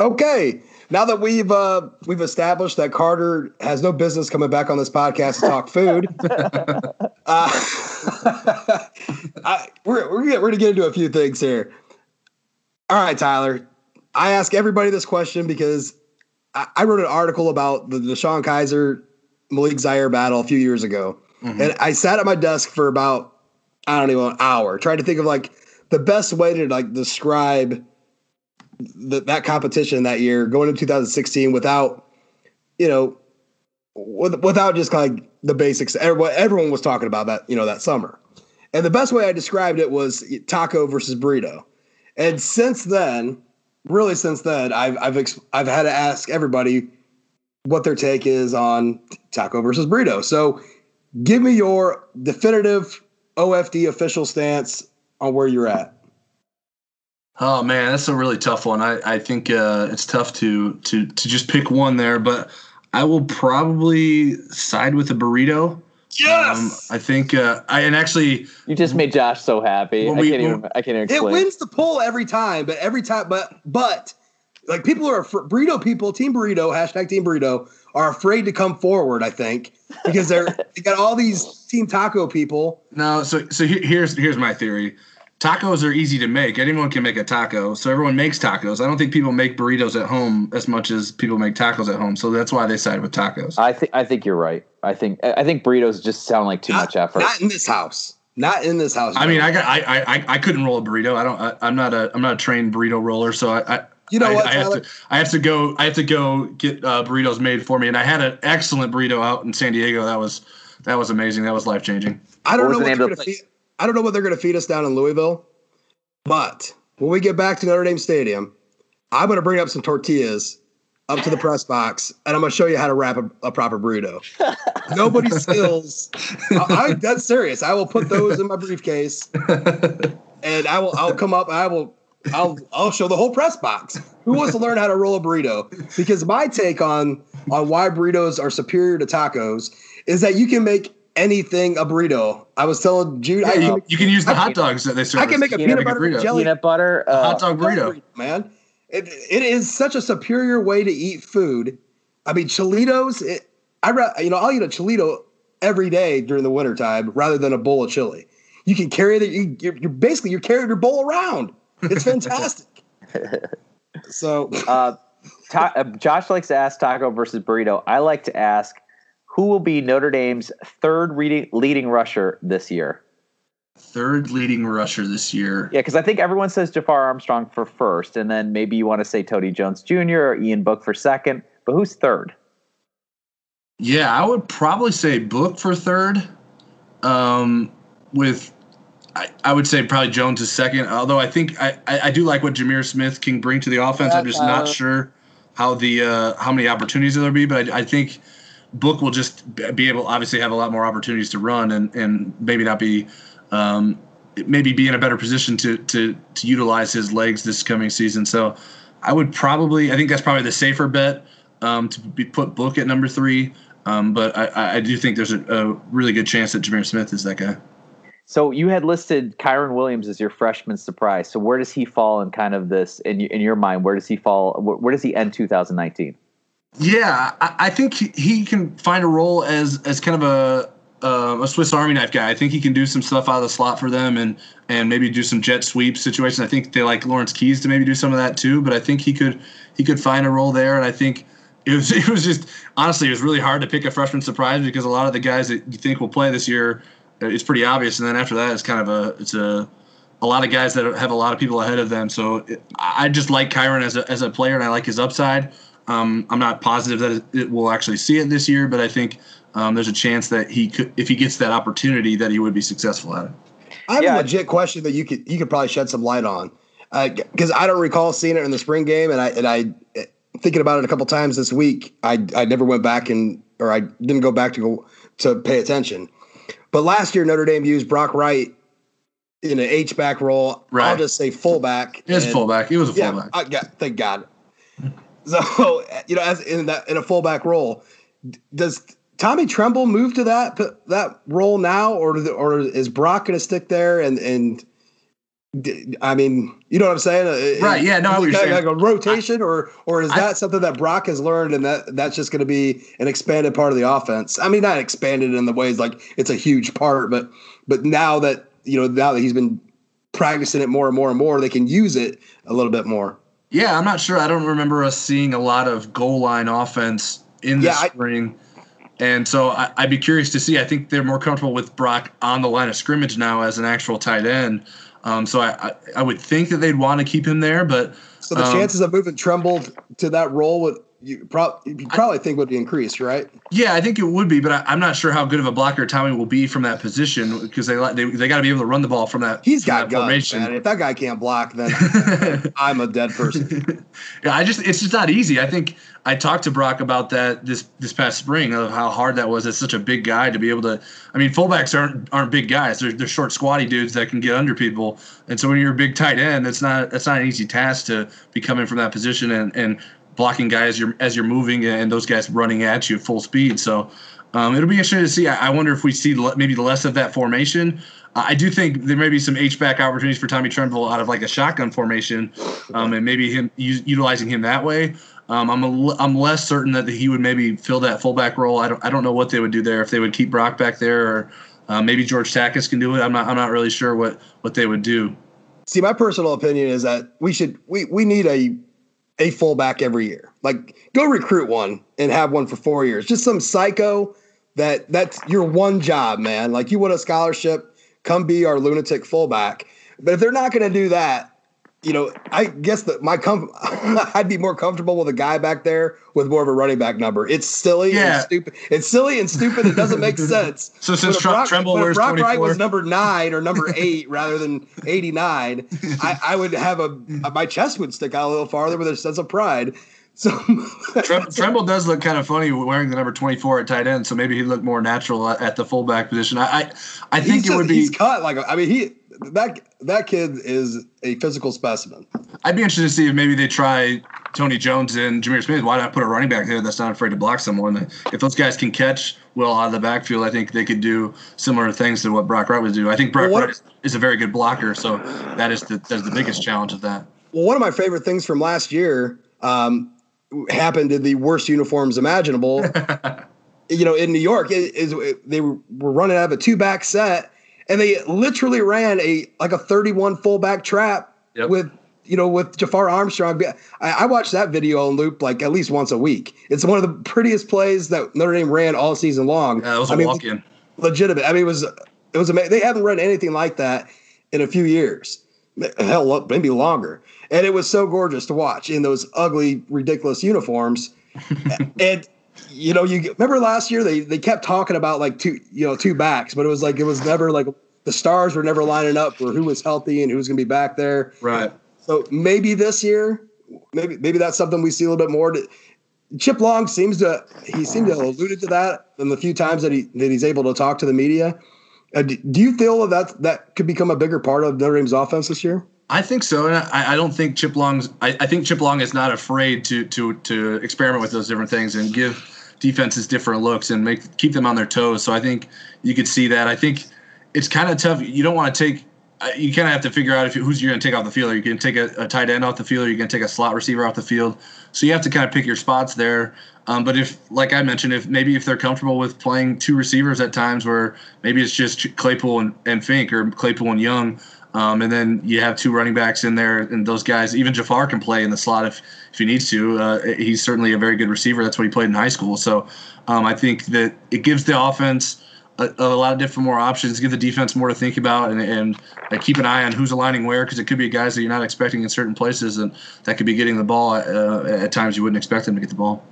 Speaker 2: Okay. Now that we've uh, we've established that Carter has no business coming back on this podcast to talk food, uh, I, we're we're gonna, we're gonna get into a few things here. All right, Tyler. I ask everybody this question because I, I wrote an article about the DeShone Kizer Malik Zaire battle a few years ago,
Speaker 3: Mhm.
Speaker 2: and I sat at my desk for about I don't even know an hour trying to think of like the best way to like describe that competition that year going into 2016 without you know with, without just kind of like the basics everyone, everyone was talking about that you know that summer. And the best way i described it was taco versus burrito. And since then really since then i've i've i've had to ask everybody what their take is on taco versus burrito. So give me your definitive ofd official stance on where you're at
Speaker 3: Oh man, that's a really tough one. I, I think uh, it's tough to to to just pick one there, but I will probably side with the burrito.
Speaker 2: Yes.
Speaker 3: Um, I think uh, I and actually
Speaker 5: You just made Josh so happy.
Speaker 3: Well,
Speaker 5: I can't even. I can't even
Speaker 2: It wins the poll every time, but every time, but but like people are burrito people, Team Burrito hashtag Team Burrito are afraid to come forward. I think because they're they got all these Team Taco people.
Speaker 3: no. So so here's here's my theory. Tacos are easy to make. Anyone can make a taco, so everyone makes tacos. I don't think people make burritos at home as much as people make tacos at home. So that's why they side with tacos.
Speaker 5: I think. I think you're right. I think. I I think burritos just sound like too much effort.
Speaker 2: Not in this house. Not in this house.
Speaker 3: I mean, I got I I I- I couldn't roll a burrito. I don't. I, I'm not a I'm not a trained burrito roller. So I. I
Speaker 2: You know
Speaker 3: I,
Speaker 2: what,
Speaker 3: I have to. I have to go. I have to go get uh, burritos made for me. And I had an excellent burrito out in San Diego. That was that was amazing. That was life changing.
Speaker 2: I don't
Speaker 5: What
Speaker 2: know
Speaker 5: the
Speaker 2: what
Speaker 5: name
Speaker 2: they're
Speaker 5: of the
Speaker 2: gonna feed. I don't know what they're going to feed us down in Louisville, but when we get back to Notre Dame Stadium, I'm going to bring up some tortillas up to the press box, and I'm going to show you how to wrap a, a proper burrito. nobody skills. I, I, that's serious. I will put those in my briefcase, and I will. I'll come up. I will. I'll. I'll show the whole press box. Who wants to learn how to roll a burrito? Because my take on on why burritos are superior to tacos is that you can make anything a burrito. I was telling Jude,
Speaker 3: Yeah,
Speaker 2: I,
Speaker 3: you, you can use the hot dogs that they serve.
Speaker 2: I can make a peanut butter and jelly
Speaker 5: peanut butter, uh,
Speaker 3: hot dog burrito.
Speaker 2: man. It, it is such a superior way to eat food. I mean, Chilitos. It, I you know I'll eat a Chilito every day during the wintertime rather than a bowl of chili. You can carry the you, you're, you're basically you're carrying your bowl around. It's fantastic. so
Speaker 5: uh, ta- uh, Josh likes to ask taco versus burrito. I like to ask who will be Notre Dame's third reading, leading rusher this year.
Speaker 3: Third leading rusher this year.
Speaker 5: Yeah, because I think everyone says Jafar Armstrong for first, and then maybe you want to say Tony Jones Jr. or Ian Book for second. But who's third?
Speaker 3: Yeah, I would probably say Book for third. Um, with I, I would say probably Jones is second. Although I think I, I, I do like what Jahmir Smith can bring to the offense. I'm just not sure how the uh, how many opportunities there'll be, but I, I think Book will just be able obviously have a lot more opportunities to run and and maybe not be um, maybe be in a better position to to to utilize his legs this coming season. So I would probably I think that's probably the safer bet um, to be put Book at number three. Um, but I, I do think there's a, a really good chance that Jahmir Smith is that guy.
Speaker 5: So you had listed Kyren Williams as your freshman surprise. So where does he fall in kind of this in in your mind? Where does he fall? Where, where does he end 2019?
Speaker 3: Yeah, I, I think he, can find a role as as kind of a uh, a Swiss Army knife guy. I think he can do some stuff out of the slot for them and and maybe do some jet sweep situations. I think they like Lawrence Keys to maybe do some of that too. But I think he could he could find a role there. And I think it was it was just honestly it was really hard to pick a freshman surprise because a lot of the guys that you think will play this year it's pretty obvious. And then after that, it's kind of a it's a a lot of guys that have a lot of people ahead of them. So it, I just like Kyren as a as a player, and I like his upside. Um, I'm not positive that it, it will actually see it this year, but I think um, there's a chance that he could, if he gets that opportunity, that he would be successful at it.
Speaker 2: I have a legit question that you could you could probably shed some light on because I don't recall seeing it in the spring game, and I and I thinking about it a couple times this week. I I never went back and or I didn't go back to go to pay attention. But last year Notre Dame used Brock Wright in an H back role.
Speaker 3: Right.
Speaker 2: I'll just say fullback.
Speaker 3: It was
Speaker 2: and-
Speaker 3: fullback. It was a
Speaker 2: yeah,
Speaker 3: fullback.
Speaker 2: I, yeah, thank God. So you know, as in that in a fullback role, does Tommy Tremble move to that that role now, or the- or is Brock going to stick there? And and I mean, you know what I'm saying, Uh,
Speaker 3: Right, yeah, no, I
Speaker 2: is
Speaker 3: know
Speaker 2: it
Speaker 3: what you're
Speaker 2: kinda
Speaker 3: saying.
Speaker 2: Like a rotation, or or is
Speaker 3: I-
Speaker 2: that something that Brock has learned, and that that's just going to be an expanded part of the offense? I mean, not expanded in the ways like it's a huge part, but but now that you know now that he's been practicing it more and more and more, they can use it a little bit more.
Speaker 3: Yeah, I'm not sure. I don't remember us seeing a lot of goal line offense in the
Speaker 2: Yeah, I-
Speaker 3: spring. and so I, I'd be curious to see. I think they're more comfortable with Brock on the line of scrimmage now as an actual tight end. Um, so I, I, I would think that they'd want to keep him there, but
Speaker 2: So the
Speaker 3: um,
Speaker 2: chances of moving Tremble to that role would you, prob- you probably think would be increased, right?
Speaker 3: Yeah, I think it would be, but I, I'm not sure how good of a blocker Tommy will be from that position because they they, they got to be able to run the ball from that.
Speaker 2: He's
Speaker 3: from
Speaker 2: got
Speaker 3: that
Speaker 2: guns,
Speaker 3: formation.
Speaker 2: man. If that guy can't block, then I'm a dead person.
Speaker 3: Yeah, I just it's just not easy. I think I talked to Brock about that this this past spring of how hard that was as such a big guy to be able to. I mean, fullbacks aren't aren't big guys. They're, they're short, squatty dudes that can get under people. And so when you're a big tight end, it's not that's not an easy task to be coming from that position and and blocking guys as you're as you're moving and those guys running at you full speed. So. Um, it'll be interesting to see. I, wonder if we see maybe less of that formation. I do think there may be some H back opportunities for Tommy Tremble out of like a shotgun formation, um, and maybe him u- utilizing him that way. Um, I'm a I'm less certain that he would maybe fill that fullback role. I don't I don't know what they would do there if they would keep Brock back there or uh, maybe George Takacs can do it. I'm not I'm not really sure what what they would do.
Speaker 2: See, my personal opinion is that we should we we need a a fullback every year. Like go recruit one and have one for four years. Just some psycho that that's your one job, man. Like you want a scholarship, come be our lunatic fullback. But if they're not going to do that, you know, I guess that my com- I'd be more comfortable with a guy back there with more of a running back number. It's silly
Speaker 3: Yeah.
Speaker 2: and stupid. It's silly and stupid. It doesn't make sense.
Speaker 3: So since Tre-
Speaker 2: Brock,
Speaker 3: Tremble wears
Speaker 2: Brock Wright was number nine or number eight rather than eighty nine, I, I would have a my chest would stick out a little farther with a sense of pride So
Speaker 3: Trem- Tremble does look kind of funny wearing the number 24 at tight end, so maybe he'd look more natural at, the fullback position. I I, I think it would be.
Speaker 2: He's cut like I mean he that that kid is a physical specimen.
Speaker 3: I'd be interested to see if maybe they try Tony Jones and Jahmir Smith. Why not put a running back there that's not afraid to block someone? If those guys can catch well out of the backfield, I think they could do similar things to what Brock Wright would do. I think Brock
Speaker 2: Well, what-
Speaker 3: Wright is, a very good blocker, so that is the that is the biggest challenge of that.
Speaker 2: Well, one of my favorite things from last year um, happened in the worst uniforms imaginable. you know, in New York, is, is they were running out of a two back set, and they literally ran a like a thirty one fullback trap
Speaker 3: Yep.
Speaker 2: with you know with Jafar Armstrong. I, I watch that video on loop like at least once a week. It's one of the prettiest plays that Notre Dame ran all season long.
Speaker 3: Yeah, that was a
Speaker 2: I mean,
Speaker 3: walk in.
Speaker 2: legitimate. I mean, it was it was amazing. They haven't run anything like that in a few years. Hell, maybe longer. And it was so gorgeous to watch in those ugly, ridiculous uniforms. and you know, you remember last year they they kept talking about like two you know two backs, but it was like it was never like the stars were never lining up for who was healthy and who was going to be back there.
Speaker 3: Right.
Speaker 2: So maybe this year, maybe maybe that's something we see a little bit more. Chip Long seems to he seemed to have alluded to that in the few times that he that he's able to talk to the media. Uh, do, do you feel that that could become a bigger part of Notre Dame's offense this year?
Speaker 3: I think so, and I, I don't think Chip Long's. I, I think Chip Long is not afraid to to to experiment with those different things and give defenses different looks and make keep them on their toes. So I think you could see that. I think it's kind of tough. You don't want to take. uh, You kind of have to figure out if who's you're going to take off the field. Are you going to take a, a tight end off the field? Or are you going to take a slot receiver off the field? So you have to kind of pick your spots there. Um, but if, like I mentioned, if maybe if they're comfortable with playing two receivers at times, where maybe it's just Claypool and, and Finke or Claypool and Young, um, and then you have two running backs in there, and those guys, even Jafar can play in the slot if if he needs to. Uh, he's certainly a very good receiver. That's what he played in high school. So um, I think that it gives the offense a, a lot of different more options, give the defense more to think about, and, and uh, keep an eye on who's aligning where, because it could be guys that you're not expecting in certain places, and that could be getting the ball uh, at times you wouldn't expect them to get the ball.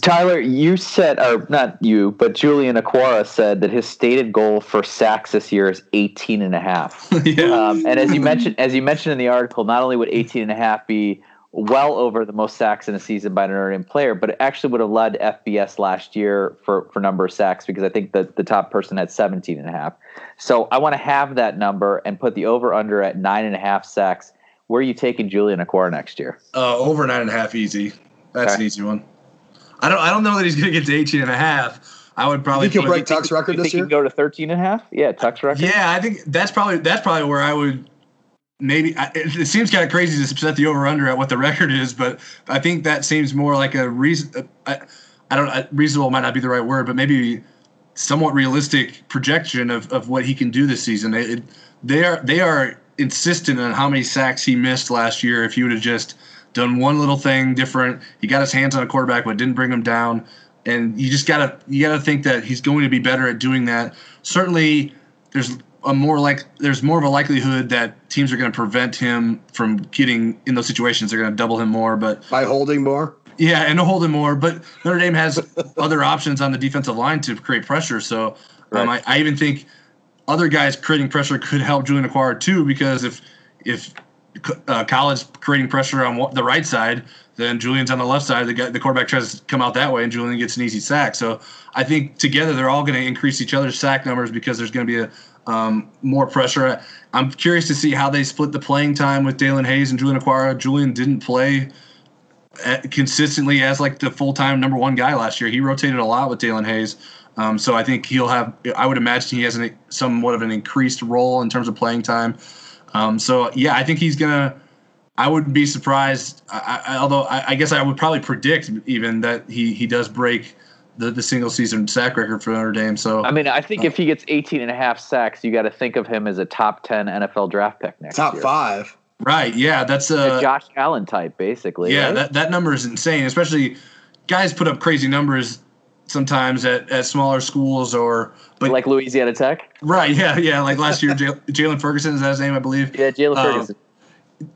Speaker 5: Tyler, you said, or not you, but Julian Okwara said that his stated goal for sacks this year is 18 and a half. um, and as you mentioned, as you mentioned in the article, not only would 18 and a half be well over the most sacks in a season by an Notre Dame player, but it actually would have led FBS last year for, for number of sacks because I think that the top person had 17 and a half. So I want to have that number and put the over under at nine and a half sacks. Where are you taking Julian Okwara next year?
Speaker 3: Uh, over nine and a half, easy. That's
Speaker 5: Okay.
Speaker 3: an easy one. I don't. I don't know that he's going to get to 18 and a half. I would probably.
Speaker 2: think he'll break Tuck's record
Speaker 5: You
Speaker 2: this
Speaker 5: think he
Speaker 2: year?
Speaker 5: can go to 13 and a half? Yeah, Tuck's record.
Speaker 3: Yeah, I think that's probably that's probably where I would maybe. I- It, it seems kind of crazy to set the over under at what the record is, but I think that seems more like a reason. I, I don't. uh, Reasonable might not be the right word, but maybe somewhat realistic projection of, of what he can do this season. It, it- they are they are insistent on how many sacks he missed last year. If you would have just done one little thing different, he got his hands on a quarterback but didn't bring him down. And you just gotta you gotta think that he's going to be better at doing that. Certainly, there's a more like there's more of a likelihood that teams are going to prevent him from getting in those situations. They're going to double him more, but
Speaker 2: by holding more.
Speaker 3: Yeah, and holding more. But Notre Dame has other options on the defensive line to create pressure. So um, I, I even think other guys creating pressure could help Julian Okwara too, because if if uh, Khalid creating pressure on the right side, then Julian's on the left side. The guy, the quarterback tries to come out that way, and Julian gets an easy sack. So I think together they're all going to increase each other's sack numbers because there's going to be a um, more pressure. I'm curious to see how they split the playing time with Daelin Hayes and Julian Okwara. Julian didn't play at- consistently as like the full time number one guy last year. He rotated a lot with Daelin Hayes. Um, so I think he'll have. I would imagine he has an, somewhat of an increased role in terms of playing time. Um, so yeah, I think he's gonna. I wouldn't be surprised. I, I, although I, I guess I would probably predict even that he he does break the, the single season sack record for Notre Dame. So
Speaker 5: I mean, I think if he gets 18 and a half sacks, you got to think of him as a top 10 NFL draft pick next
Speaker 2: Top
Speaker 5: year.
Speaker 2: five.
Speaker 3: right, yeah, that's
Speaker 5: A
Speaker 3: uh,
Speaker 5: Josh Allen type, basically.
Speaker 3: Yeah,
Speaker 5: right?
Speaker 3: that, that number is insane. Especially guys put up crazy numbers sometimes at, at smaller schools or but
Speaker 5: like Louisiana Tech.
Speaker 3: right, yeah, yeah. Like last year, Jaylon Ferguson is that his name, I believe.
Speaker 5: Yeah, Jaylon
Speaker 3: Um,
Speaker 5: Ferguson.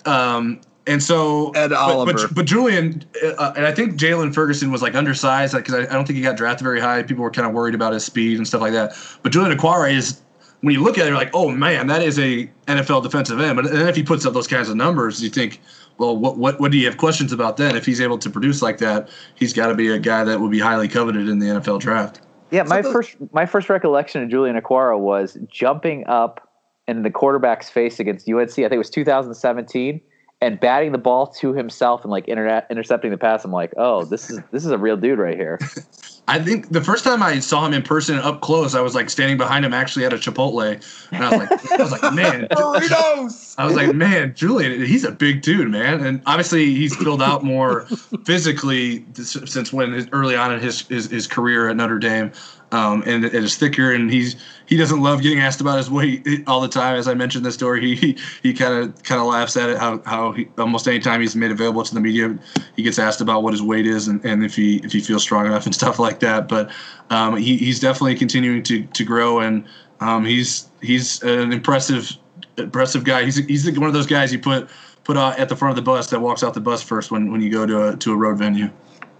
Speaker 3: Um, and so
Speaker 2: Ed
Speaker 3: but,
Speaker 2: Oliver.
Speaker 3: but, but Julian, uh, and I think Jaylon Ferguson was like undersized because I, I don't think he got drafted very high. People were kind of worried about his speed and stuff like that. But Julian Okwara is, when you look at it, you're like, oh man, that is a NFL defensive end. But then if he puts up those kinds of numbers, you think, well, what what what do you have questions about then? If he's able to produce like that, he's got to be a guy that will be highly coveted in the NFL draft.
Speaker 5: Yeah, my first my first recollection of Julian Okwara was jumping up in the quarterback's face against UNC. I think it was 2017, and batting the ball to himself and like inter- intercepting the pass. I'm like, oh, this is this is a real dude right here.
Speaker 3: I think the first time I saw him in person up close, I was like standing behind him actually at a Chipotle, and I was like, I was like, man,
Speaker 2: burritos.
Speaker 3: I was like, man, Julian, he's a big dude, man, and obviously he's filled out more physically since when his, early on in his, his his career at Notre Dame. Um, and it is thicker, and he's he doesn't love getting asked about his weight all the time. As I mentioned the story, he he kind of kind of laughs at it. How how he, almost anytime he's made available to the media, he gets asked about what his weight is and, and if he if he feels strong enough and stuff like that. But um, he, he's definitely continuing to to grow, and um, he's he's an impressive impressive guy. He's he's one of those guys you put put out at the front of the bus that walks out the bus first when when you go to a to a road venue.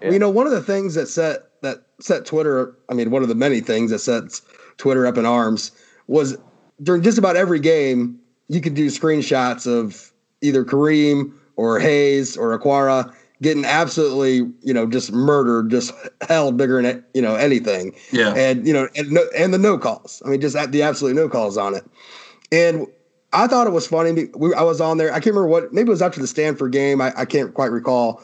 Speaker 2: You know, one of the things that set set Twitter, I mean, one of the many things that sets Twitter up in arms was during just about every game, you could do screenshots of either Kareem or Hayes or Okwara getting absolutely, you know, just murdered, just held bigger than you know anything.
Speaker 3: Yeah.
Speaker 2: And you know, and no, and the no calls. I mean, just the absolute no calls on it. And I thought it was funny. We, I was on there. I can't remember what. Maybe it was after the Stanford game. I, I can't quite recall.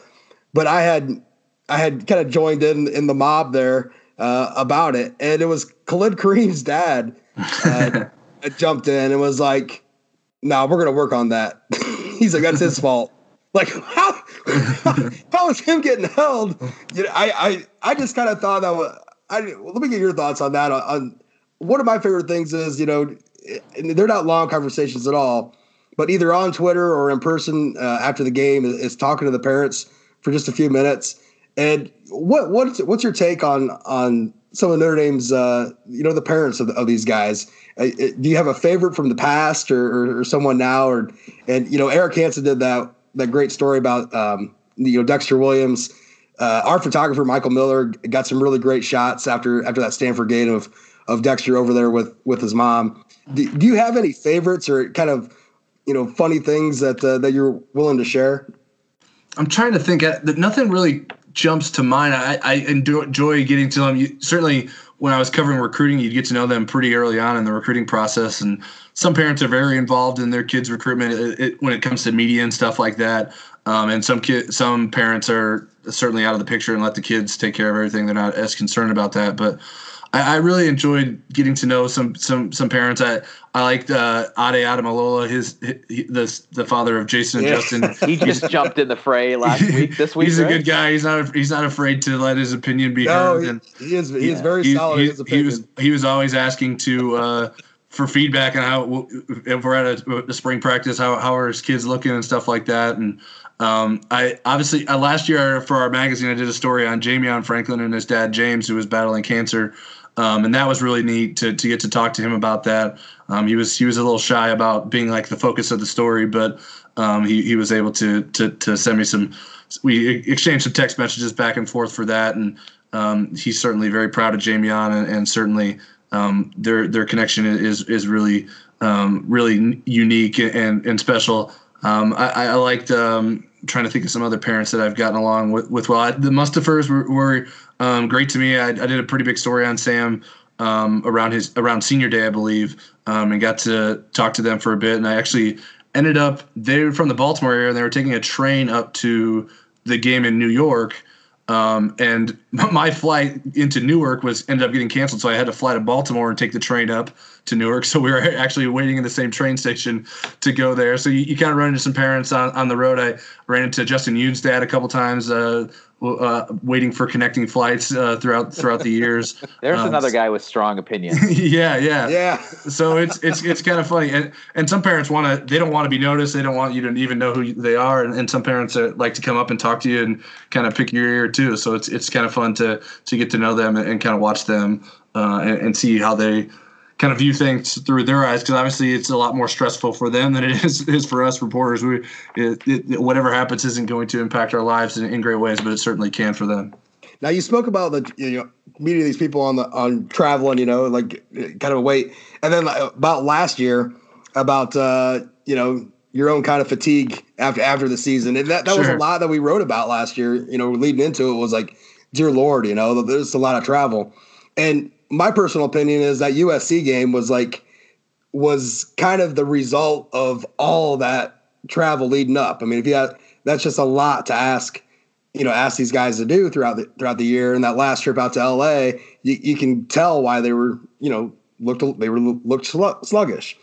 Speaker 2: But I had I had kind of joined in in the mob there uh, about it, and it was Khalid Kareem's dad uh, jumped in and was like, "No, nah, we're gonna work on that." He's like, "That's his fault." Like how how is him getting held? You know, I I I just kind of thought that was. I let me get your thoughts on that. On, on one of my favorite things is you know they're not long conversations at all, but either on Twitter or in person uh, after the game is, is talking to the parents for just a few minutes and what what's what's your take on on some of Notre Dame's uh, you know the parents of, the, of these guys? Uh, uh, do you have a favorite from the past or, or, or, someone now? Or and you know Eric Hansen did that that great story about um, you know Dexter Williams. Uh, our photographer Michael Miller got some really great shots after after that Stanford game of of Dexter over there with with his mom. Do, do you have any favorites or kind of you know funny things that uh, that you're willing to share?
Speaker 3: I'm trying to think. That nothing really jumps to mind. I, I enjoy getting to them. You, certainly, when I was covering recruiting, you'd get to know them pretty early on in the recruiting process. And some parents are very involved in their kids' recruitment it, it, when it comes to media and stuff like that. Um, and some kid, some parents are certainly out of the picture and let the kids take care of everything. They're not as concerned about that. But I, I really enjoyed getting to know some some some parents. I I liked uh, Ade Ademilola, his, his the the father of Jayson and yeah. Justin.
Speaker 5: he just jumped in the fray last week. This week,
Speaker 3: he's
Speaker 5: right?
Speaker 3: a good guy. He's not he's not afraid to let his opinion be no, heard.
Speaker 2: He, and, he is he yeah. is very he, solid. He,
Speaker 3: he, was he was always asking to. Uh, for feedback on how if we're at a, a, spring practice, how how are his kids looking and stuff like that. And um, I obviously uh, last year for our magazine, I did a story on Jamion Franklin and his dad James, who was battling cancer. Um, and that was really neat to, to get to talk to him about that. Um, he was he was a little shy about being like the focus of the story, but um, he, he was able to, to to send me some. We exchanged some text messages back and forth for that, and um, he's certainly very proud of Jamion, and, and certainly um, their their connection is is really um, really unique and and special. I, I liked trying to think of some other parents that I've gotten along with. with well, I, the Mustiphers were, were um, great to me. I, I, did a pretty big story on Sam um, around his around senior day, I believe, um, and got to talk to them for a bit. And I actually ended up they were from the Baltimore area, and they were taking a train up to the game in New York. Um, and my flight into Newark was ended up getting canceled, so I had to fly to Baltimore and take the train up to Newark. So we were actually waiting in the same train station to go there. So you, you kind of run into some parents on, on the road. I ran into Justin Yoon's dad a couple times, uh, uh, waiting for connecting flights uh, throughout throughout the years.
Speaker 5: There's um, another guy with strong opinions.
Speaker 3: yeah, yeah,
Speaker 2: yeah.
Speaker 3: So it's it's it's kind of funny, and and some parents want to they don't want to be noticed. They don't want you to even know who they are, and, and some parents uh, like to come up and talk to you and kind of pick your ear too. So it's it's kind of fun to to get to know them and, and kind of watch them uh, and, and see how they kind of view things through their eyes because obviously it's a lot more stressful for them than it is, is for us reporters. We it, it, whatever happens isn't going to impact our lives in, in, great ways, but it certainly can for them.
Speaker 2: Now you spoke about the you know meeting these people on the on traveling, you know, like kind of a wait, and then about last year about uh, you know your own kind of fatigue after after the season. And that that was a lot that we wrote about last year. You know, leading into it was like, dear Lord, you know, there's a lot of travel. And my personal opinion is that USC game was like was kind of the result of all that travel leading up. I mean, if you that's just a lot to ask, you know, ask these guys to do throughout the throughout the year. And that last trip out to LA, you, you can tell why they were, you know, looked they were looked sluggish.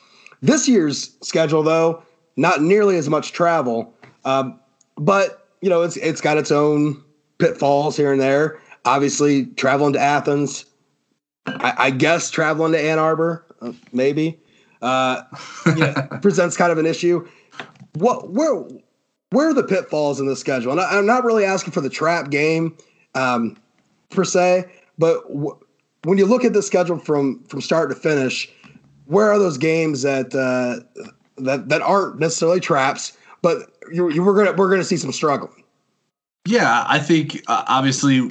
Speaker 2: This year's schedule, though, not nearly as much travel, um, but you know, it's it's got its own pitfalls here and there. Obviously, traveling to Athens, I, I guess traveling to Ann Arbor, uh, maybe, uh, you know, presents kind of an issue. What where where are the pitfalls in the schedule? And I, I'm not really asking for the trap game um, per se, but w- when you look at the schedule from from start to finish, where are those games that uh, that that aren't necessarily traps, but you, you we're gonna we're gonna see some struggling.
Speaker 3: Yeah, I think uh, obviously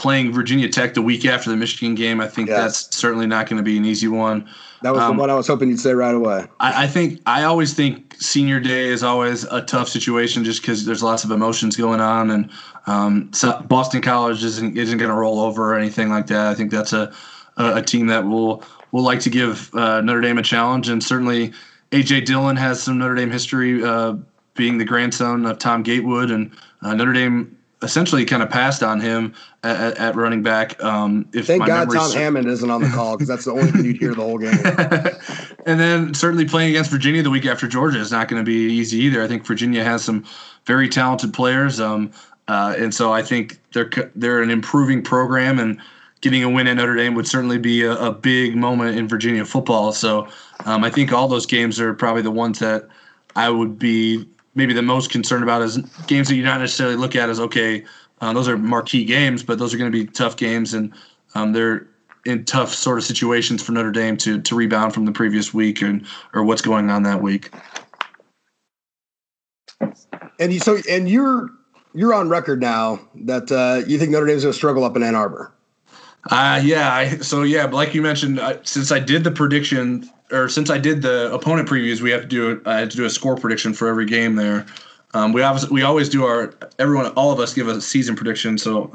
Speaker 3: playing Virginia Tech the week after the Michigan game, I think that's certainly not going to be an easy one.
Speaker 2: That was
Speaker 3: Um,
Speaker 2: the one I was hoping you'd say right away.
Speaker 3: I, I think I always think senior day is always a tough situation just because there's lots of emotions going on, and um, so Boston College isn't isn't going to roll over or anything like that. I think that's a a, a team that will will like to give uh, Notre Dame a challenge, and certainly AJ Dillon has some Notre Dame history, uh, being the grandson of Tom Gatewood, and uh, Notre Dame essentially kind of passed on him at, at running back. Um, if
Speaker 2: Thank God Tom
Speaker 3: ser-
Speaker 2: Hammond isn't on the call because that's the only thing you'd hear the whole game.
Speaker 3: and then certainly playing against Virginia the week after Georgia is not going to be easy either. I think Virginia has some very talented players, um, uh, and so I think they're they're an improving program, and getting a win at Notre Dame would certainly be a, a big moment in Virginia football. So um, I think all those games are probably the ones that I would be maybe the most concerned about is games that you not necessarily look at as okay, uh, those are marquee games, but those are going to be tough games, and um, they're in tough sort of situations for Notre Dame to to rebound from the previous week and or what's going on that week.
Speaker 2: And you so and you're you're on record now that uh, you think Notre Dame's going to struggle up in Ann Arbor.
Speaker 3: Uh, yeah. I, so yeah, like you mentioned, uh, since I did the prediction or since I did the opponent previews, we have to do I had to do a score prediction for every game there. Um, we obviously we always do our everyone all of us give a season prediction. So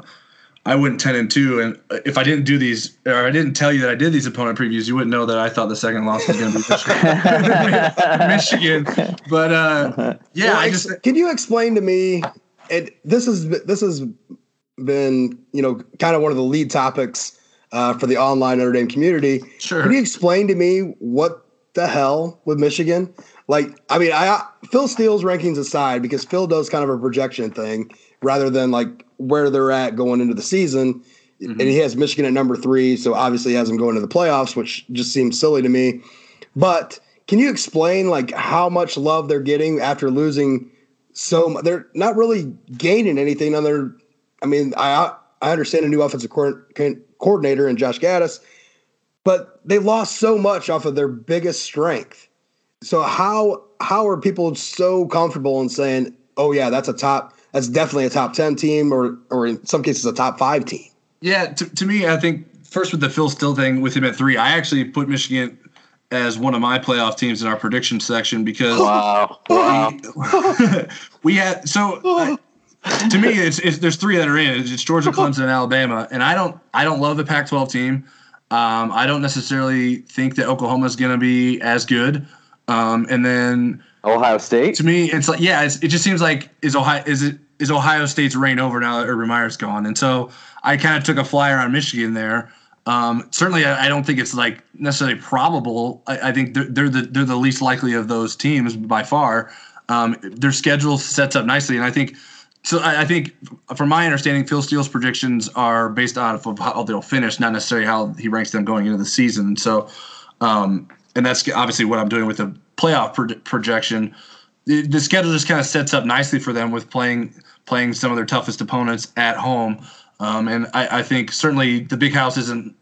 Speaker 3: I went ten and two, and if I didn't do these or I didn't tell you that I did these opponent previews, you wouldn't know that I thought the second loss was going to be Michigan. Michigan. But uh, yeah,
Speaker 2: Well,
Speaker 3: I
Speaker 2: ex-
Speaker 3: just
Speaker 2: can you explain to me? And this is this has been you know kind of one of the lead topics uh, for the online Notre Dame community.
Speaker 3: Sure.
Speaker 2: Can you explain to me what the hell with Michigan? Like, I mean, I Phil Steele's rankings aside, because Phil does kind of a projection thing rather than like where they're at going into the season. And he has Michigan at number three, so obviously he has them going to the playoffs, which just seems silly to me. But can you explain like how much love they're getting after losing so much? They're not really gaining anything on their. I mean, I I understand a new offensive co- coordinator in Josh Gattis, but they lost so much off of their biggest strength. So how how are people so comfortable in saying, "Oh yeah, that's a top, that's definitely a top ten team," or or in some cases a top five team?
Speaker 3: Yeah, to, to me, I think first with the Phil Steele thing with him at three, I actually put Michigan as one of my playoff teams in our prediction section because
Speaker 5: Wow. Wow.
Speaker 3: we had so uh, to me it's, it's there's three that are in it's, it's Georgia, Clemson, and Alabama, and I don't I don't love the Pac-12 team. Um, I don't necessarily think that Oklahoma is going to be as good. Um, and then
Speaker 5: Ohio State.
Speaker 3: To me, it's like yeah, it's, it just seems like is Ohio is it is Ohio State's reign over now that Urban Meyer's gone, and so I kind of took a flyer on Michigan there. Um, certainly, I, I don't think it's like necessarily probable. I, I think they're, they're the they're the least likely of those teams by far. Um, their schedule sets up nicely, and I think so. I, I think, from my understanding, Phil Steele's predictions are based off of how they'll finish, not necessarily how he ranks them going into the season. So, um, and that's obviously what I'm doing with the playoff pro- projection. The, the schedule just kind of sets up nicely for them with playing playing some of their toughest opponents at home. Um, and I, I think certainly the Big House isn't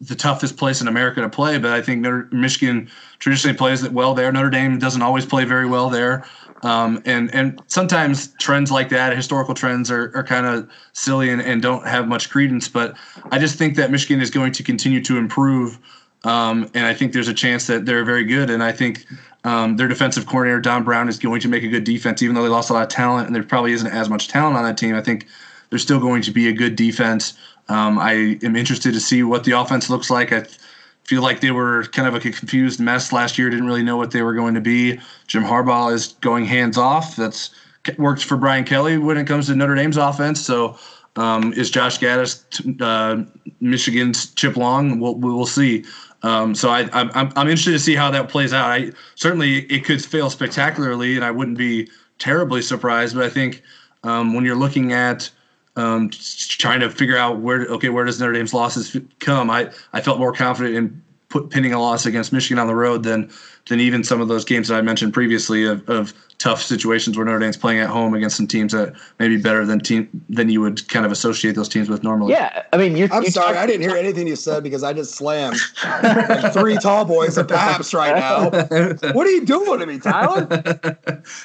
Speaker 3: the toughest place in America to play, but I think Notre, Michigan traditionally plays it well there. Notre Dame doesn't always play very well there. Um, and and sometimes trends like that, historical trends, are, are kind of silly and, and don't have much credence. But I just think that Michigan is going to continue to improve, um, and I think there's a chance that they're very good. And I think um, their defensive coordinator Don Brown is going to make a good defense, even though they lost a lot of talent and there probably isn't as much talent on that team. I think there's still going to be a good defense. Um, I am interested to see what the offense looks like. I feel like they were kind of a confused mess last year. Didn't really know what they were going to be. Jim Harbaugh is going hands off. That's worked for Brian Kelly when it comes to Notre Dame's offense. So um, is Josh Gattis uh, Michigan's Chip Long? We'll, we'll see. Um, so I, I'm, I'm interested to see how that plays out. I certainly it could fail spectacularly, and I wouldn't be terribly surprised. But I think um, when you're looking at um, trying to figure out where okay where does Notre Dame's losses come, I I felt more confident in put, pinning a loss against Michigan on the road than than even some of those games that I mentioned previously of, of tough situations where Notre Dame's playing at home against some teams that may be better than team than you would kind of associate those teams with normally.
Speaker 5: Yeah, I mean, you're,
Speaker 2: I'm
Speaker 5: you're
Speaker 2: sorry,
Speaker 5: talking-
Speaker 2: I didn't hear anything you said because I just slammed three tall boys at Paps right now. What are you doing to me, Tyler?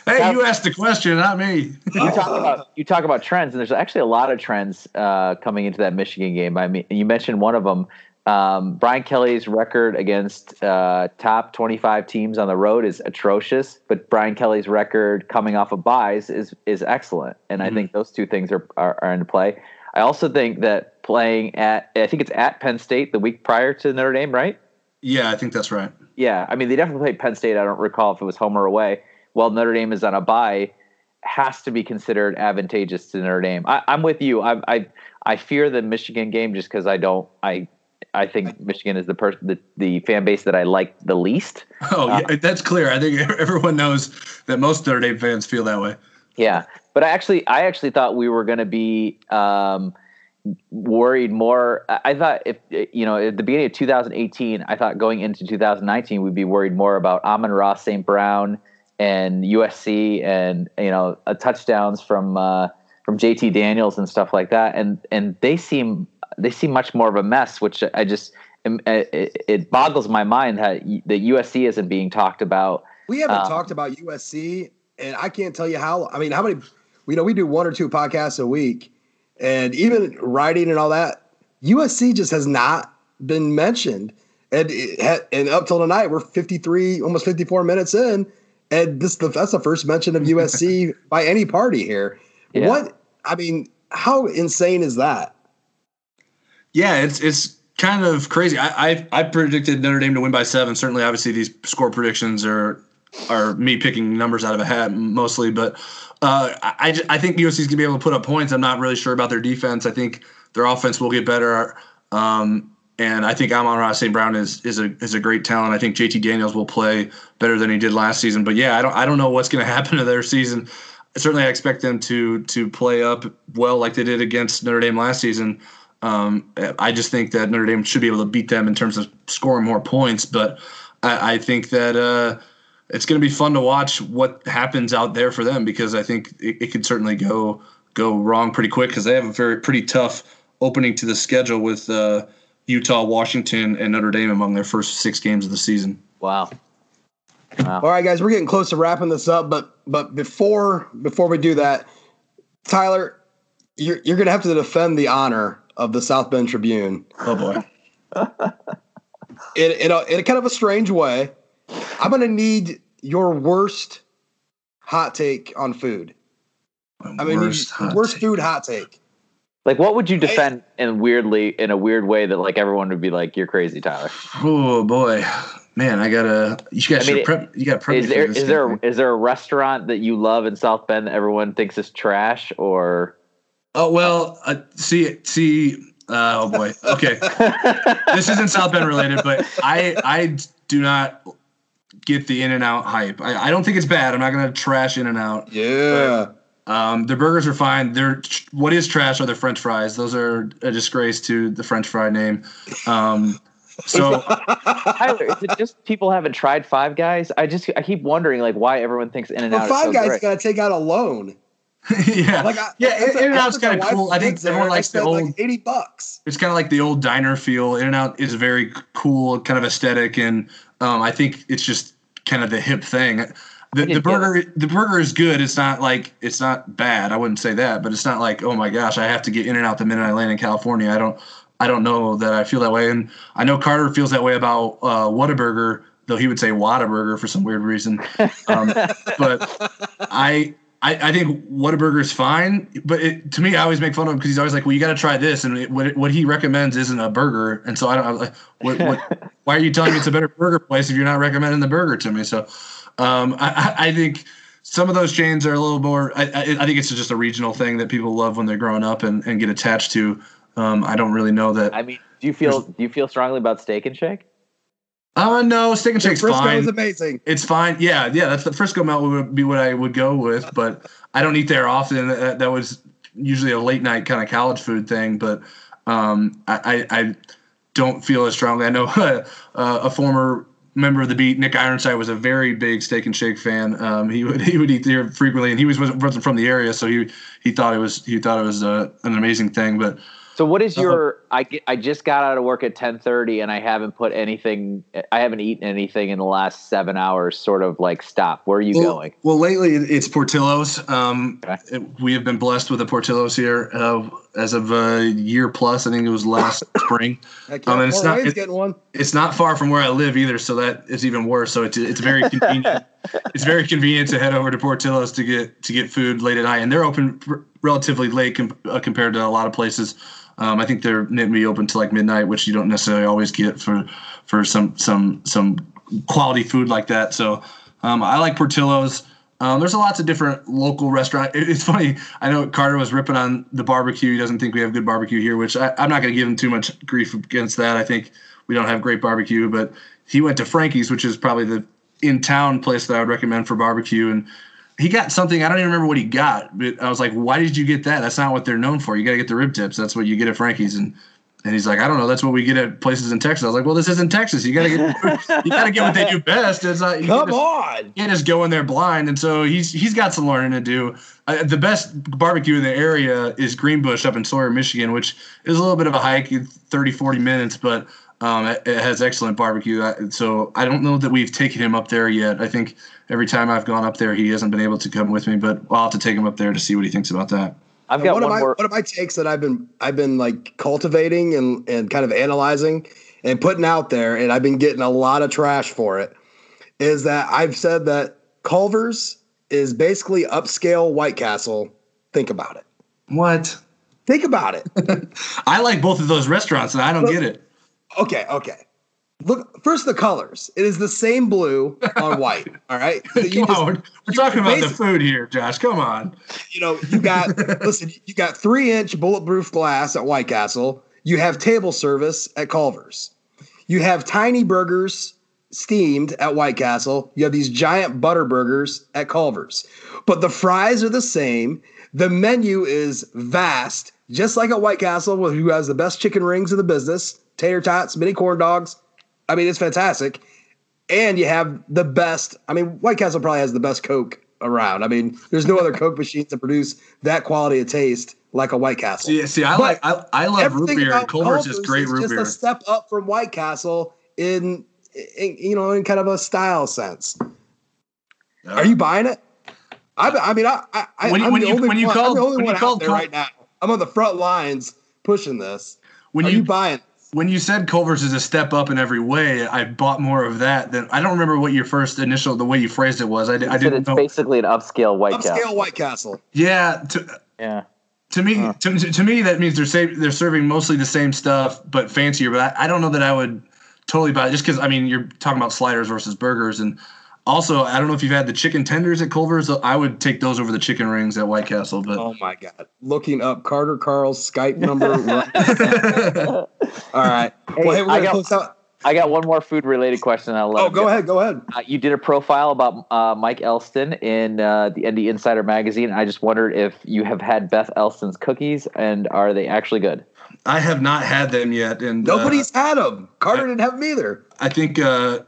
Speaker 3: hey, you asked the question, not me.
Speaker 5: you talk about you talk about trends, and there's actually a lot of trends uh, coming into that Michigan game. I mean, you mentioned one of them. Um, Brian Kelly's record against uh, top 25 teams on the road is atrocious, but Brian Kelly's record coming off of buys is is excellent, and I think those two things are, are are into play. I also think that playing at I think it's at Penn State the week prior to Notre Dame, right?
Speaker 3: Yeah, I think that's right.
Speaker 5: Yeah, I mean they definitely played Penn State. I don't recall if it was home or away. Well, Notre Dame is on a bye, has to be considered advantageous to Notre Dame. I, I'm with you. I, I I fear the Michigan game just because I don't. I I think Michigan is the person the, the fan base that I like the least.
Speaker 3: Oh, yeah, that's clear. I think everyone knows that most Notre Dame fans feel that way.
Speaker 5: Yeah, but I actually, I actually thought we were going to be um, worried more. I I thought if you know at the beginning of 2018, I thought going into 2019 we'd be worried more about Amon-Ra, St. Brown, and USC, and you know uh, touchdowns from uh, from JT Daniels and stuff like that. And and they seem they seem much more of a mess, which I just it, boggles my mind that that USC isn't being talked about.
Speaker 2: We haven't
Speaker 5: Um,
Speaker 2: talked about USC, and I can't tell you how. I mean, how many? You know, we do one or two podcasts a week, and even writing and all that. USC just has not been mentioned, and it and up till tonight, we're fifty three, almost fifty four minutes in, and this that's the first mention of USC by any party here.
Speaker 3: Yeah.
Speaker 2: What? I mean, how insane is that?
Speaker 3: Yeah, it's it's kind of crazy. I, I I predicted Notre Dame to win by seven. Certainly, obviously, these score predictions are are me picking numbers out of a hat mostly, but uh, I I think USC is gonna be able to put up points. I'm not really sure about their defense. I think their offense will get better. Um, and I think Amon-Ra St. Brown is is a is a great talent. I think JT Daniels will play better than he did last season. But yeah, I don't I don't know what's going to happen to their season. Certainly, I expect them to to play up well like they did against Notre Dame last season. Um, I just think that Notre Dame should be able to beat them in terms of scoring more points. But I, I think that uh, it's going to be fun to watch what happens out there for them because I think it, it could certainly go go wrong pretty quick because they have a very pretty tough opening to the schedule with uh, Utah, Washington, and Notre Dame among their first six games of the season.
Speaker 5: Wow.
Speaker 2: All right, guys, we're getting close to wrapping this up, but but before before we do that, Tyler, you're you're gonna have to defend the honor of the South Bend Tribune.
Speaker 3: Oh boy.
Speaker 2: in in a, in a kind of a strange way, I'm gonna need your worst hot take on food. I mean,
Speaker 3: worst
Speaker 2: you-
Speaker 3: hot
Speaker 2: worst food hot take.
Speaker 5: Like, what would you defend in weirdly in a weird way that like everyone would be like, "You're crazy, Tyler."
Speaker 3: Oh boy, man, I gotta. You guys
Speaker 5: I mean,
Speaker 3: prep. You got prep.
Speaker 5: Is
Speaker 3: me for
Speaker 5: there
Speaker 3: this
Speaker 5: is there
Speaker 3: thing.
Speaker 5: is there a restaurant that you love in South Bend that everyone thinks is trash or?
Speaker 3: Oh well, uh, see, see. Uh, oh boy. Okay, this isn't South Bend related, but I I do not get the In and Out hype. I, I don't think it's bad. I'm not gonna trash In and Out.
Speaker 2: Yeah.
Speaker 3: Um, their burgers are fine. They're what is trash are their French fries. Those are a disgrace to the French fry name. Um, so
Speaker 5: Tyler, is it just people haven't tried Five Guys? I just I keep wondering like why everyone thinks In and
Speaker 2: Well,
Speaker 5: Out.
Speaker 2: Five
Speaker 5: is so
Speaker 2: Guys
Speaker 5: great.
Speaker 2: got to take out a loan.
Speaker 3: yeah,
Speaker 2: Like, I,
Speaker 3: yeah, In and Out's kind of cool. I think
Speaker 2: kids there,
Speaker 3: everyone likes the old.
Speaker 2: like eighty bucks.
Speaker 3: it's kind of like the old diner feel. In and Out is very cool, kind of aesthetic, and um, I think it's just kind of the hip thing. The, the burger, the burger is good. It's not like it's not bad. I wouldn't say that, but it's not like oh my gosh, I have to get In and Out the minute I land in California. I don't, I don't know that I feel that way, and I know Carter feels that way about uh, Whataburger. though he would say Whataburger for some weird reason. Um, but I, I, I think Whataburger is fine. But it, to me, I always make fun of him because he's always like, "Well, you got to try this," and it, what what he recommends isn't a burger. And so I don't. I'm like, what, what, why are you telling me it's a better burger place if you're not recommending the burger to me? So um, I, I think some of those chains are a little more. I, I, I, think it's just a regional thing that people love when they're growing up and, and get attached to. Um, I don't really know that.
Speaker 5: I mean, do you feel do you feel strongly about Steak and Shake?
Speaker 3: Uh no, Steak and Shake's
Speaker 2: Frisco
Speaker 3: fine.
Speaker 2: is amazing.
Speaker 3: It's fine. Yeah, yeah. That's the Frisco melt would be what I would go with, but I don't eat there often. That, that was usually a late night kind of college food thing, but um, I, I, I don't feel as strongly. I know uh, a former member of the beat, Nick Ironside, was a very big Steak and Shake fan. Um, he would he would eat there frequently, and he was wasn't from the area, so he he thought it was he thought it was uh, an amazing thing. But
Speaker 5: So what is your? I, get- I just got out of work at ten thirty, and I haven't put anything. I haven't eaten anything in the last seven hours. Sort of like stop. Where are you
Speaker 3: well,
Speaker 5: going?
Speaker 3: Well, lately it's Portillo's. Um, it- we have been blessed with the Portillo's here uh, as of a year plus. I think it was last spring. Um, and it's not
Speaker 2: Wayne's
Speaker 3: it-
Speaker 2: getting one.
Speaker 3: it's not far from where I live either, so that is even worse. So it's it's very convenient. it's very convenient to head over to Portillo's to get to get food late at night, and they're open relatively late com- uh, compared to a lot of places. Um, I think they're maybe open to like midnight, which you don't necessarily always get for for some some some quality food like that. So um, I like Portillo's. Um, there's a lots of different local restaurant. it- It's funny. I know Carter was ripping on the barbecue. He doesn't think we have good barbecue here, which I, I'm not going to give him too much grief against that. I think we don't have great barbecue, but he went to Frankie's, which is probably the in town place that I would recommend for barbecue. And he got something. I don't even remember what he got, but I was like, "Why did you get that? That's not what they're known for. You got to get the rib tips. That's what you get at Frankie's." And and he's like, "I don't know. That's what we get at places in Texas." I was like, "Well, this isn't Texas. You got to get you got to get what they do best. It's not you
Speaker 2: Come
Speaker 3: just-
Speaker 2: on.
Speaker 3: you can't just go in there blind." And so he's he's got some learning to do. Uh, the best barbecue in the area is Greenbush up in Sawyer, Michigan, which is a little bit of a hike, 30, 40 minutes, but um, it, it has excellent barbecue. I- So I don't know that we've taken him up there yet. I think every time I've gone up there, he hasn't been able to come with me, but I'll have to take him up there to see what he thinks about that.
Speaker 5: I've
Speaker 2: And
Speaker 5: got
Speaker 2: one,
Speaker 5: one
Speaker 2: of my
Speaker 5: more.
Speaker 2: one of my takes that I've been I've been like cultivating and and kind of analyzing and putting out there, and I've been getting a lot of trash for it. Is that I've said that Culver's is basically upscale White Castle. Think about it.
Speaker 3: What?
Speaker 2: Think about it.
Speaker 3: I like both of those restaurants, and I don't get it.
Speaker 2: Okay, okay. Look first the colors. It is the same blue on white. All right. So you just-
Speaker 3: on, we're, we're talking about the food here, Josh. Come on.
Speaker 2: you know, you got listen, you got three inch bulletproof glass at White Castle. You have table service at Culver's. You have tiny burgers steamed at White Castle. You have these giant butter burgers at Culver's. But the fries are the same. The menu is vast, just like at White Castle, who has the best chicken rings in the business, tater tots, mini corn dogs. I mean, it's fantastic. And you have the best. I mean, White Castle probably has the best Coke around. I mean, there's no other Coke machines that produce that quality of taste like a White Castle.
Speaker 3: See, see I
Speaker 2: But
Speaker 3: like I, I love root beer. and Culver's is great root
Speaker 2: just
Speaker 3: beer.
Speaker 2: a step up from White Castle in, in you know in kind of a style sense. Are you buying it? I, I mean, I, I, I-
Speaker 3: When you-
Speaker 2: I'm
Speaker 3: when
Speaker 2: the
Speaker 3: you-
Speaker 2: only
Speaker 3: when you
Speaker 2: one, I'm the only one out there right now. I'm on the front lines pushing this.
Speaker 3: When
Speaker 2: Are
Speaker 3: you-
Speaker 2: you buying?
Speaker 3: When you said Culver's is a step up in every way, I bought more of that. Than I don't remember what your first initial the way you phrased it was. I, I
Speaker 5: I said
Speaker 3: didn't
Speaker 5: it's
Speaker 3: know.
Speaker 5: basically an upscale White
Speaker 2: Upscale
Speaker 5: Castle.
Speaker 2: White Castle.
Speaker 3: Yeah, to,
Speaker 5: Yeah.
Speaker 3: to me, to, to, to me that means they're sa- they're serving mostly the same stuff but fancier. But I, I don't know that I would totally buy it just because I mean you're talking about sliders versus burgers and. Also, I don't know if you've had the chicken tenders at Culver's. I would take those over the chicken rings at White Castle. But
Speaker 2: Oh my God! Looking up Carter Karel's Skype number. right now. All right. well, hey,
Speaker 5: I got- I got one more food related question. I love. let
Speaker 2: Oh,
Speaker 5: him
Speaker 2: go ahead. Go ahead.
Speaker 5: Uh, you did a profile about uh, Mike Elston in uh, the ND Insider magazine. I just wondered if you have had Beth Elston's cookies and are they actually good?
Speaker 3: I have not had them yet, and uh,
Speaker 2: Nobody's had them. Carter didn't have them either.
Speaker 3: I think uh,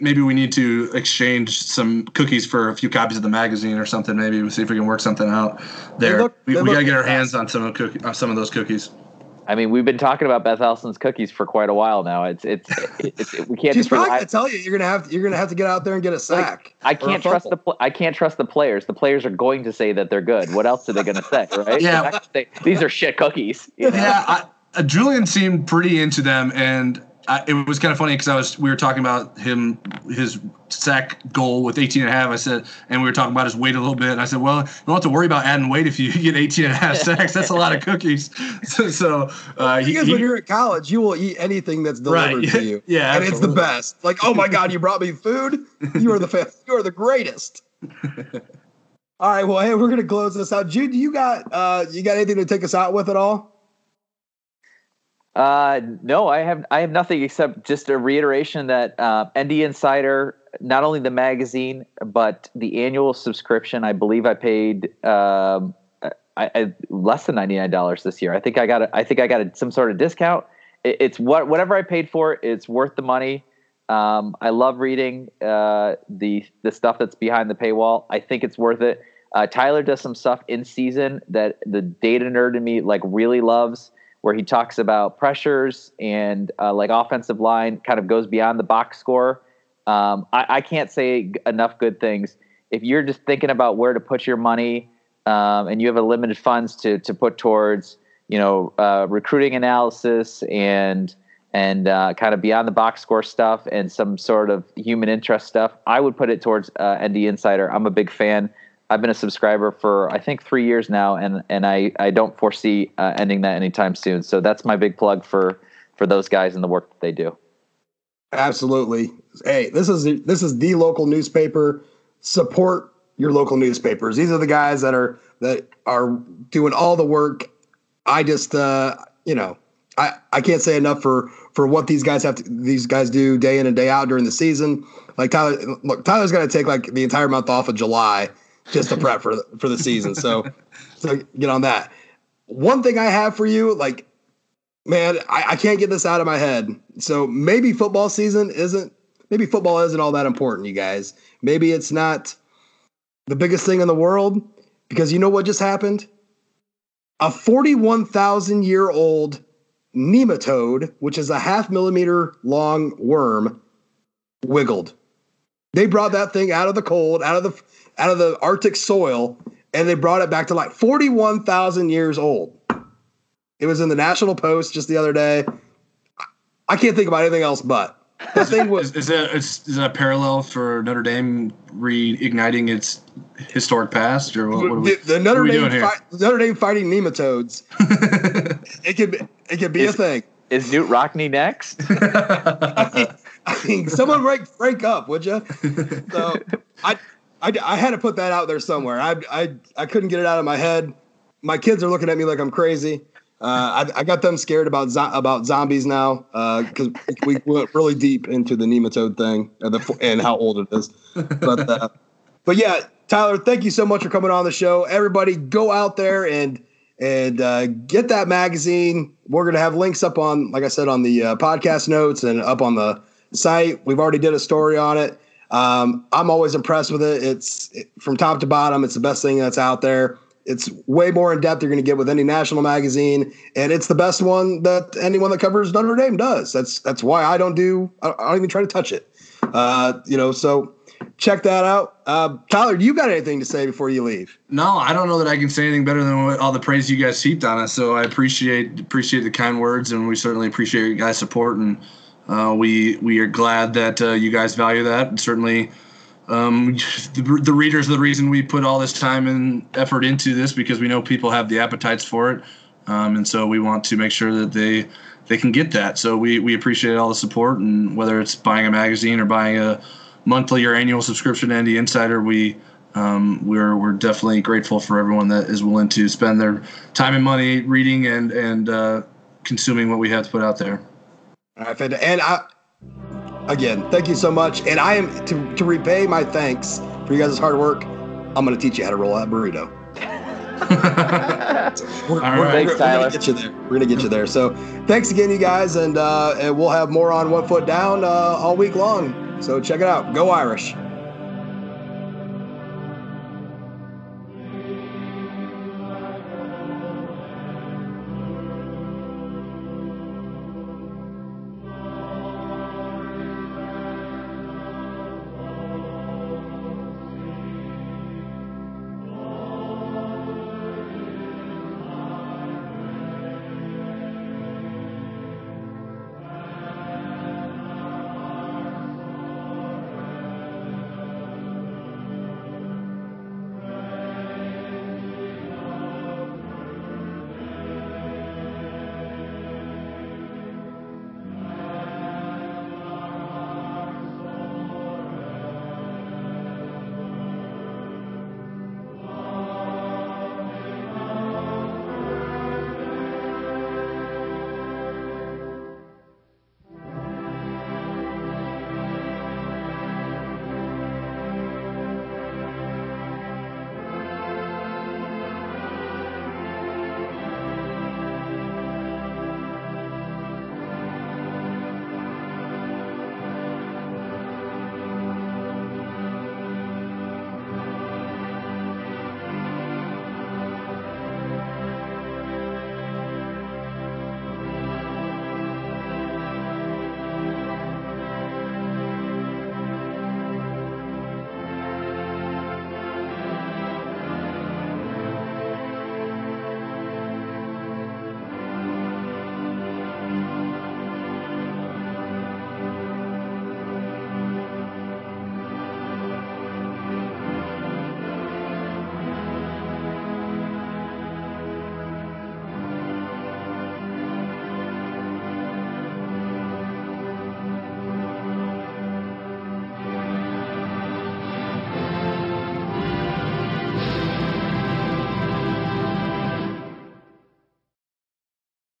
Speaker 3: maybe we need to exchange some cookies for a few copies of the magazine or something. Maybe we'll see if we can work something out there.
Speaker 2: look-
Speaker 3: we we got to get our hands on some of cookie, uh, some of those cookies.
Speaker 5: I mean, we've been talking about Beth Elston's cookies for quite a while now. It's it's, it's, we can't
Speaker 2: She's
Speaker 5: just
Speaker 2: probably
Speaker 5: rely.
Speaker 2: gonna tell you you're gonna have you're gonna have to get out there and get a sack.
Speaker 5: I can't trust the pl- I can't trust the players. The players are going to say that they're good. What else are they going to say, right?
Speaker 3: Yeah.
Speaker 5: They're not gonna say, These are shit cookies. you know?
Speaker 3: Yeah, I, uh, Julian seemed pretty into them, and I, it was kind of funny because I was we were talking about him his sack goal with 18 and a half. I said, and we were talking about his weight a little bit. And I said, well, you don't have to worry about adding weight if you get 18 and a half sacks. That's a lot of cookies. So, so uh, he,
Speaker 2: because
Speaker 3: he-
Speaker 2: when you're at college, you will eat anything that's delivered
Speaker 3: Right,
Speaker 2: to you.
Speaker 3: yeah,
Speaker 2: and it's the best. Like, oh my god, you brought me food. You are the fa- you are the greatest. all right, well, hey, we're gonna close this out. Jude, you got uh, you got anything to take us out with at all?
Speaker 5: Uh, no, I have I have nothing except just a reiteration that uh, ND Insider, not only the magazine but the annual subscription. I believe I paid um, I, I, less than ninety nine dollars this year. I think I got a, I think I got a, some sort of discount. It, it's what whatever I paid for. It's worth the money. Um, I love reading uh, the the stuff that's behind the paywall. I think it's worth it. Uh, Tyler does some stuff in season that the data nerd in me like really loves, where he talks about pressures and uh, like offensive line kind of goes beyond the box score. Um, I, I can't say enough good things. If you're just thinking about where to put your money um, and you have a limited funds to to put towards, you know, uh, recruiting analysis and and uh, kind of beyond the box score stuff and some sort of human interest stuff, I would put it towards uh, ND Insider. I'm a big fan. I've been a subscriber for I think three years now, and and I I don't foresee uh, ending that anytime soon. So that's my big plug for for those guys and the work that they do.
Speaker 2: Absolutely. Hey, this is this is the local newspaper. Support your local newspapers. These are the guys that are that are doing all the work. I just uh, you know, I I can't say enough for for what these guys have to these guys do day in and day out during the season. Like Tyler look, Tyler's got to take like the entire month off of July just to prep for for the season. So so get on that. One thing I have for you, like man, I, I can't get this out of my head. So maybe football season isn't maybe football isn't all that important, you guys. Maybe it's not the biggest thing in the world because you know what just happened? A 41,000 year old nematode, which is a half millimeter long worm, wiggled. They brought that thing out of the cold, out of the out of the Arctic soil, and they brought it back to like 41,000 years old. It was in the National Post just the other day. I can't think about anything else but that thing was.
Speaker 3: Is, is that is, is that a parallel for Notre Dame reigniting its historic past, or what? what are we,
Speaker 2: the, the Notre
Speaker 3: what are we
Speaker 2: Dame
Speaker 3: doing here?
Speaker 2: fight, Notre Dame fighting nematodes. it could be, it could be
Speaker 5: Is-
Speaker 2: a thing.
Speaker 5: Is Knute Rockne next?
Speaker 2: I mean, someone break break up, would you? So I, I I had to put that out there somewhere. I I I couldn't get it out of my head. My kids are looking at me like I'm crazy. Uh, I, I got them scared about zo- about zombies now because we went really deep into the nematode thing and, the, and how old it is. But uh, but yeah, Tyler, thank you so much for coming on the show. Everybody, go out there and and uh, get that magazine. We're gonna have links up on, like I said, on the uh, podcast notes and up on the site. We've already did a story on it. Um, I'm always impressed with it. It's it, from top to bottom. It's the best thing that's out there. It's way more in depth you're going to get with any national magazine, and it's the best one that anyone that covers Notre Dame does. That's that's why I don't do. I don't even try to touch it. Uh, you know, so check that out. Uh, Tyler, you got anything to say before you leave?
Speaker 3: No, I don't know that I can say anything better than what, all the praise you guys heaped on us. So I appreciate appreciate the kind words, and we certainly appreciate your guys' support. And uh, we we are glad that uh, you guys value that. And certainly, um, the, the readers are the reason we put all this time and effort into this because we know people have the appetites for it, um, and so we want to make sure that they they can get that. So we we appreciate all the support, and whether it's buying a magazine or buying a monthly or annual subscription to ND Insider, we um, we're we're definitely grateful for everyone that is willing to spend their time and money reading and and uh, consuming what we have to put out there.
Speaker 2: All right, Fed- and I again, thank you so much. And I am to to repay my thanks for you guys' hard work. I'm going to teach you how to roll that burrito. we're,
Speaker 3: All
Speaker 2: we're-
Speaker 3: right.
Speaker 5: Thanks,
Speaker 2: we're
Speaker 5: Tyler.
Speaker 2: gonna get you there. We're gonna get you there. So, thanks again, you guys, and uh, and we'll have more on One Foot Down uh, all week long. So check it out. Go Irish.